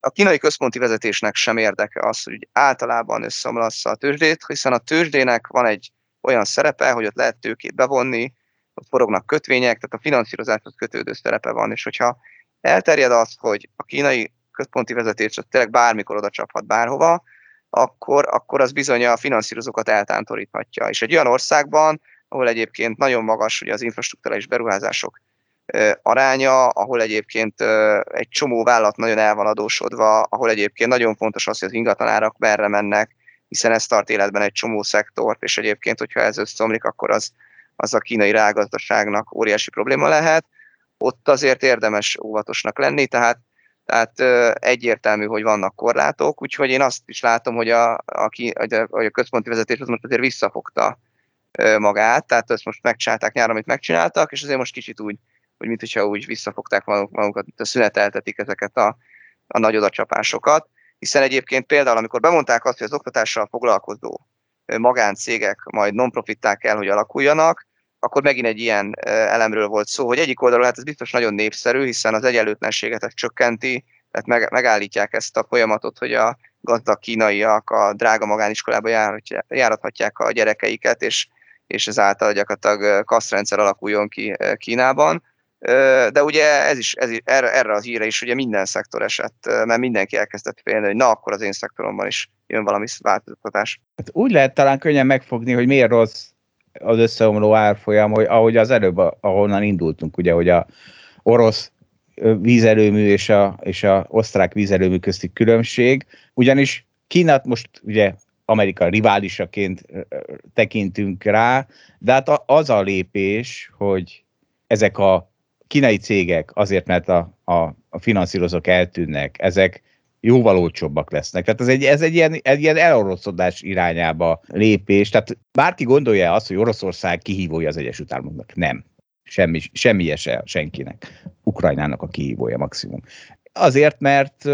A kínai központi vezetésnek sem érdeke az, hogy általában összeomlassza a tőzsdét, hiszen a tőzsdének van egy olyan szerepe, hogy ott lehet tőkét bevonni, ott forognak kötvények, tehát a finanszírozáshoz kötődő szerepe van, és hogyha elterjed az, hogy a kínai központi vezetés az tényleg bármikor oda csaphat bárhova, akkor, akkor az bizony a finanszírozókat eltántoríthatja. És egy olyan országban, ahol egyébként nagyon magas ugye az infrastruktúrális beruházások aránya, ahol egyébként egy csomó vállalat nagyon el van adósodva, ahol egyébként nagyon fontos az, hogy az ingatlanárak merre mennek, hiszen ez tart életben egy csomó szektort, és egyébként, hogyha ez összeomlik, akkor az, az a kínai rágazdaságnak óriási probléma lehet. Ott azért érdemes óvatosnak lenni, tehát tehát egyértelmű, hogy vannak korlátok, úgyhogy én azt is látom, hogy a, a, a, a központi vezetés az most azért visszafogta magát, tehát ezt most megcsinálták nyáron, amit megcsináltak, és azért most kicsit úgy, hogy mint hogyha úgy visszafogták mint a szüneteltetik ezeket a, a nagy odacsapásokat, hiszen egyébként például, amikor bemondták azt, hogy az oktatással foglalkozó magáncégek majd non-profitták kell, hogy alakuljanak, akkor megint egy ilyen elemről volt szó, hogy egyik oldalról hát ez biztos nagyon népszerű, hiszen az egyenlőtlenséget csökkenti, tehát meg, megállítják ezt a folyamatot, hogy a gazdag kínaiak a drága magániskolába járathatják a gyerekeiket, és, és ezáltal gyakorlatilag kasztrendszer alakuljon ki Kínában. De ugye ez is, ez is erre, erre az híre is ugye minden szektor esett, mert mindenki elkezdett félni, hogy na, akkor az én szektoromban is jön valami változtatás. Hát úgy lehet talán könnyen megfogni, hogy miért rossz az összeomló árfolyam, hogy ahogy az előbb, ahonnan indultunk, ugye, hogy a orosz vízelőmű és a, és a osztrák vízelőmű közti különbség, ugyanis Kínát most ugye Amerika riválisaként tekintünk rá, de hát az a lépés, hogy ezek a kínai cégek azért, mert a, a, a finanszírozók eltűnnek, ezek jóval olcsóbbak lesznek. Tehát ez egy, ez egy ilyen, egy ilyen eloroszodás irányába lépés. Tehát bárki gondolja azt, hogy Oroszország kihívója az Egyesült Államoknak. Nem. semmi, semmi se senkinek. Ukrajnának a kihívója maximum. Azért, mert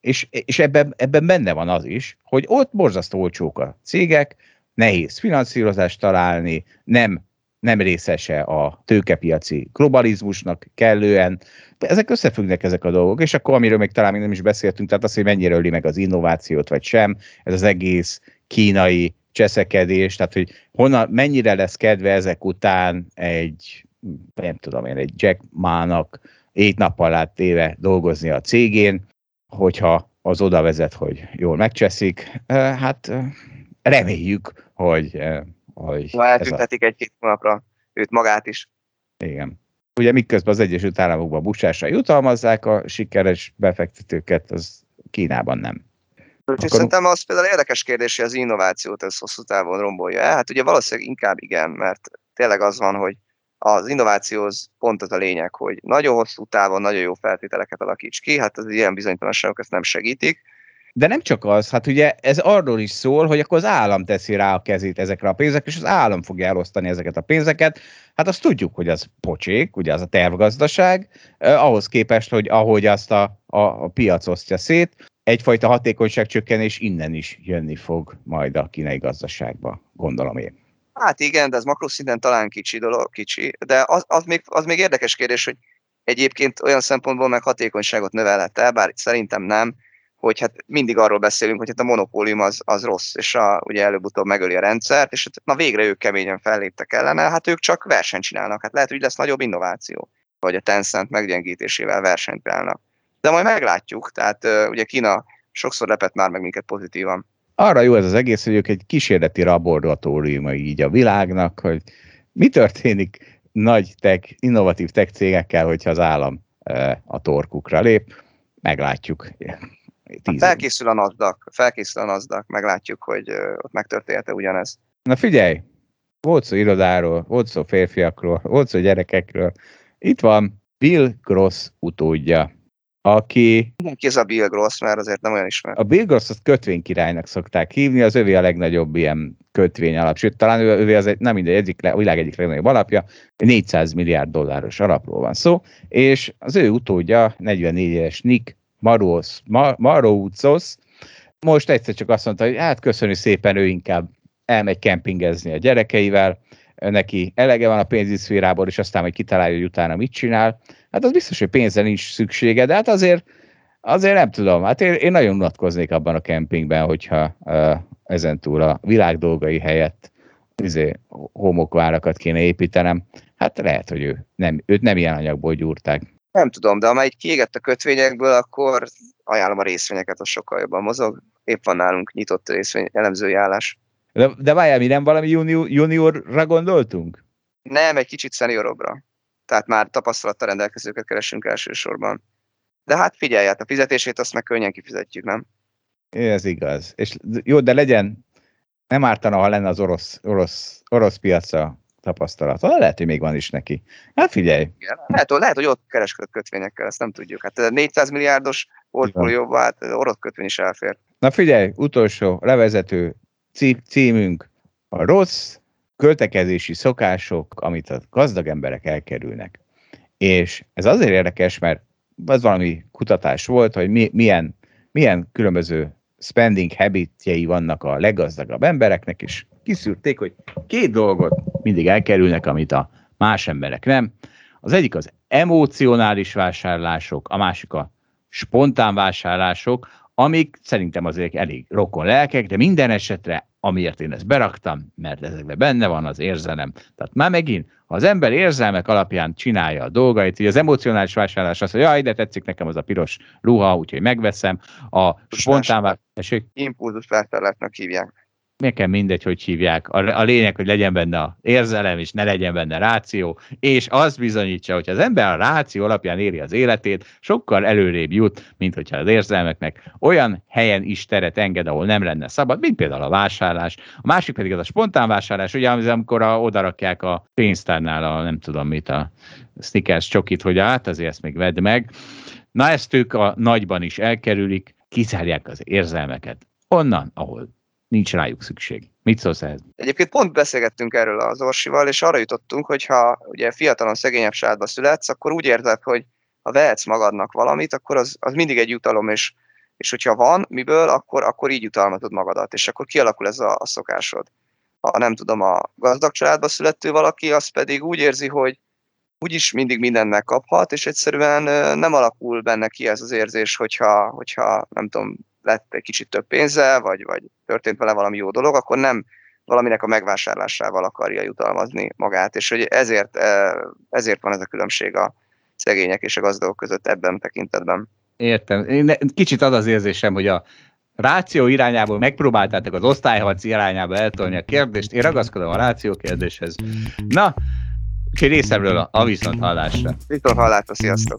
és, és ebben, ebben benne van az is, hogy ott borzasztó olcsók a cégek, nehéz finanszírozást találni, nem, nem részese a tőkepiaci globalizmusnak kellően. Ezek összefüggnek ezek a dolgok, és akkor amiről még talán még nem is beszéltünk, tehát az, hogy mennyire öli meg az innovációt, vagy sem, ez az egész kínai cseszekedés, tehát hogy honnan, mennyire lesz kedve ezek után egy, nem tudom én, egy Jack Ma-nak ét nappal át téve dolgozni a cégén, hogyha az oda vezet, hogy jól megcseszik, hát reméljük, hogy... hogy Ma eltüntetik a... egy-két hónapra őt magát is. Igen. Ugye miközben az Egyesült Államokban busásra jutalmazzák a sikeres befektetőket, az Kínában nem. Úgyhogy Akkor... szerintem az például érdekes kérdés, hogy az innovációt ez hosszú távon rombolja el. Hát ugye valószínűleg inkább igen, mert tényleg az van, hogy az innovációhoz pont az a lényeg, hogy nagyon hosszú távon nagyon jó feltételeket alakíts ki, hát az ilyen bizonytalanságok ezt nem segítik. De nem csak az, hát ugye ez arról is szól, hogy akkor az állam teszi rá a kezét ezekre a pénzekre, és az állam fogja elosztani ezeket a pénzeket. Hát azt tudjuk, hogy az pocsék, ugye az a tervgazdaság, eh, ahhoz képest, hogy ahogy azt a, a, a piac osztja szét, egyfajta hatékonyságcsökkenés innen is jönni fog majd a kínai gazdaságba, gondolom én. Hát igen, de ez makroszinten talán kicsi dolog, kicsi, de az, az, még, az még érdekes kérdés, hogy egyébként olyan szempontból meg hatékonyságot növelhet el, bár szerintem nem, hogy hát mindig arról beszélünk, hogy hát a monopólium az, az rossz, és a, ugye előbb-utóbb megöli a rendszert, és hát, na végre ők keményen felléptek ellene, hát ők csak versenyt csinálnak, hát lehet, hogy lesz nagyobb innováció, vagy a Tencent meggyengítésével versenyt állnak. De majd meglátjuk, tehát ugye Kína sokszor lepett már meg minket pozitívan arra jó ez az egész, hogy ők egy kísérleti laboratóriuma így a világnak, hogy mi történik nagy tech, innovatív tech cégekkel, hogyha az állam a torkukra lép. Meglátjuk. Hát felkészül a NASDAQ, felkészül a NASDAQ, meglátjuk, hogy ott megtörtént-e ugyanez. Na figyelj, volt szó irodáról, volt szó férfiakról, volt szó gyerekekről. Itt van Bill Gross utódja, aki... Ki ez a Bill Gross, mert azért nem olyan ismert. A Bill Gross azt kötvénykirálynak szokták hívni, az övé a legnagyobb ilyen kötvény alap, sőt, talán övé az egy, nem mindegy, egyik, a világ egyik legnagyobb alapja, 400 milliárd dolláros alapról van szó, és az ő utódja, 44 éves Nick Maros, Marouzos, most egyszer csak azt mondta, hogy hát köszönjük szépen, ő inkább elmegy kempingezni a gyerekeivel, neki elege van a pénzügyi szférából, és aztán majd kitalálja, hogy utána mit csinál. Hát az biztos, hogy pénzre nincs szüksége, de hát azért, azért nem tudom. Hát én, én nagyon unatkoznék abban a kempingben, hogyha uh, ezen túl a világ dolgai helyett izé, homokvárakat kéne építenem. Hát lehet, hogy ő nem, őt nem ilyen anyagból gyúrták. Nem tudom, de amely kiégett a kötvényekből, akkor ajánlom a részvényeket, az sokkal jobban mozog. Épp van nálunk nyitott részvény elemzői állás. De, de várjál, mi nem valami junior, juniorra gondoltunk? Nem, egy kicsit szeniorabbra. Tehát már tapasztalattal rendelkezőket keresünk elsősorban. De hát figyelj, hát a fizetését azt meg könnyen kifizetjük, nem? Ez igaz. És jó, de legyen, nem ártana, ha lenne az orosz, orosz, orosz piacra tapasztalat. Lehet, hogy még van is neki. Hát figyelj. Igen, lehet, lehet, hogy ott kereskedett kötvényekkel, ezt nem tudjuk. Hát 400 milliárdos portfólióban hát orosz kötvény is elfér. Na figyelj, utolsó levezető címünk a rossz költekezési szokások, amit a gazdag emberek elkerülnek. És ez azért érdekes, mert az valami kutatás volt, hogy mi, milyen, milyen különböző spending habitjei vannak a leggazdagabb embereknek, és kiszűrték, hogy két dolgot mindig elkerülnek, amit a más emberek nem. Az egyik az emocionális vásárlások, a másik a spontán vásárlások, amik szerintem azért elég rokon lelkek, de minden esetre amiért én ezt beraktam, mert ezekben benne van az érzelem. Tehát már megint, ha az ember érzelmek alapján csinálja a dolgait, hogy az emocionális vásárlás az, hogy jaj, de tetszik nekem az a piros ruha, úgyhogy megveszem, a spontán. Impulzus vásárlásnak hívják nekem mindegy, hogy hívják. A, a lényeg, hogy legyen benne a érzelem, és ne legyen benne ráció, és az bizonyítsa, hogy az ember a ráció alapján éri az életét, sokkal előrébb jut, mint hogyha az érzelmeknek olyan helyen is teret enged, ahol nem lenne szabad, mint például a vásárlás. A másik pedig az a spontán vásárlás, ugye, amikor a, odarakják a pénztárnál a nem tudom mit, a Snickers csokit, hogy át, azért ezt még vedd meg. Na ezt ők a nagyban is elkerülik, kizárják az érzelmeket. Onnan, ahol nincs rájuk szükség. Mit szólsz ehhez? Egyébként pont beszélgettünk erről az Orsival, és arra jutottunk, hogy ha ugye fiatalon szegényebb családba születsz, akkor úgy érzed, hogy ha vehetsz magadnak valamit, akkor az, az mindig egy jutalom, és, és hogyha van miből, akkor, akkor így jutalmatod magadat, és akkor kialakul ez a, a szokásod. Ha nem tudom, a gazdag családba születő valaki, az pedig úgy érzi, hogy úgyis mindig mindent megkaphat, és egyszerűen nem alakul benne ki ez az érzés, hogyha, hogyha nem tudom, lett egy kicsit több pénze, vagy, vagy történt vele valami jó dolog, akkor nem valaminek a megvásárlásával akarja jutalmazni magát, és hogy ezért, ezért van ez a különbség a szegények és a gazdagok között ebben tekintetben. Értem. Én kicsit az az érzésem, hogy a ráció irányából megpróbáltátok az osztályharc irányába eltolni a kérdést, én ragaszkodom a ráció kérdéshez. Na, úgyhogy részemről a, a viszont hallásra. Viszont hallásra, sziasztok!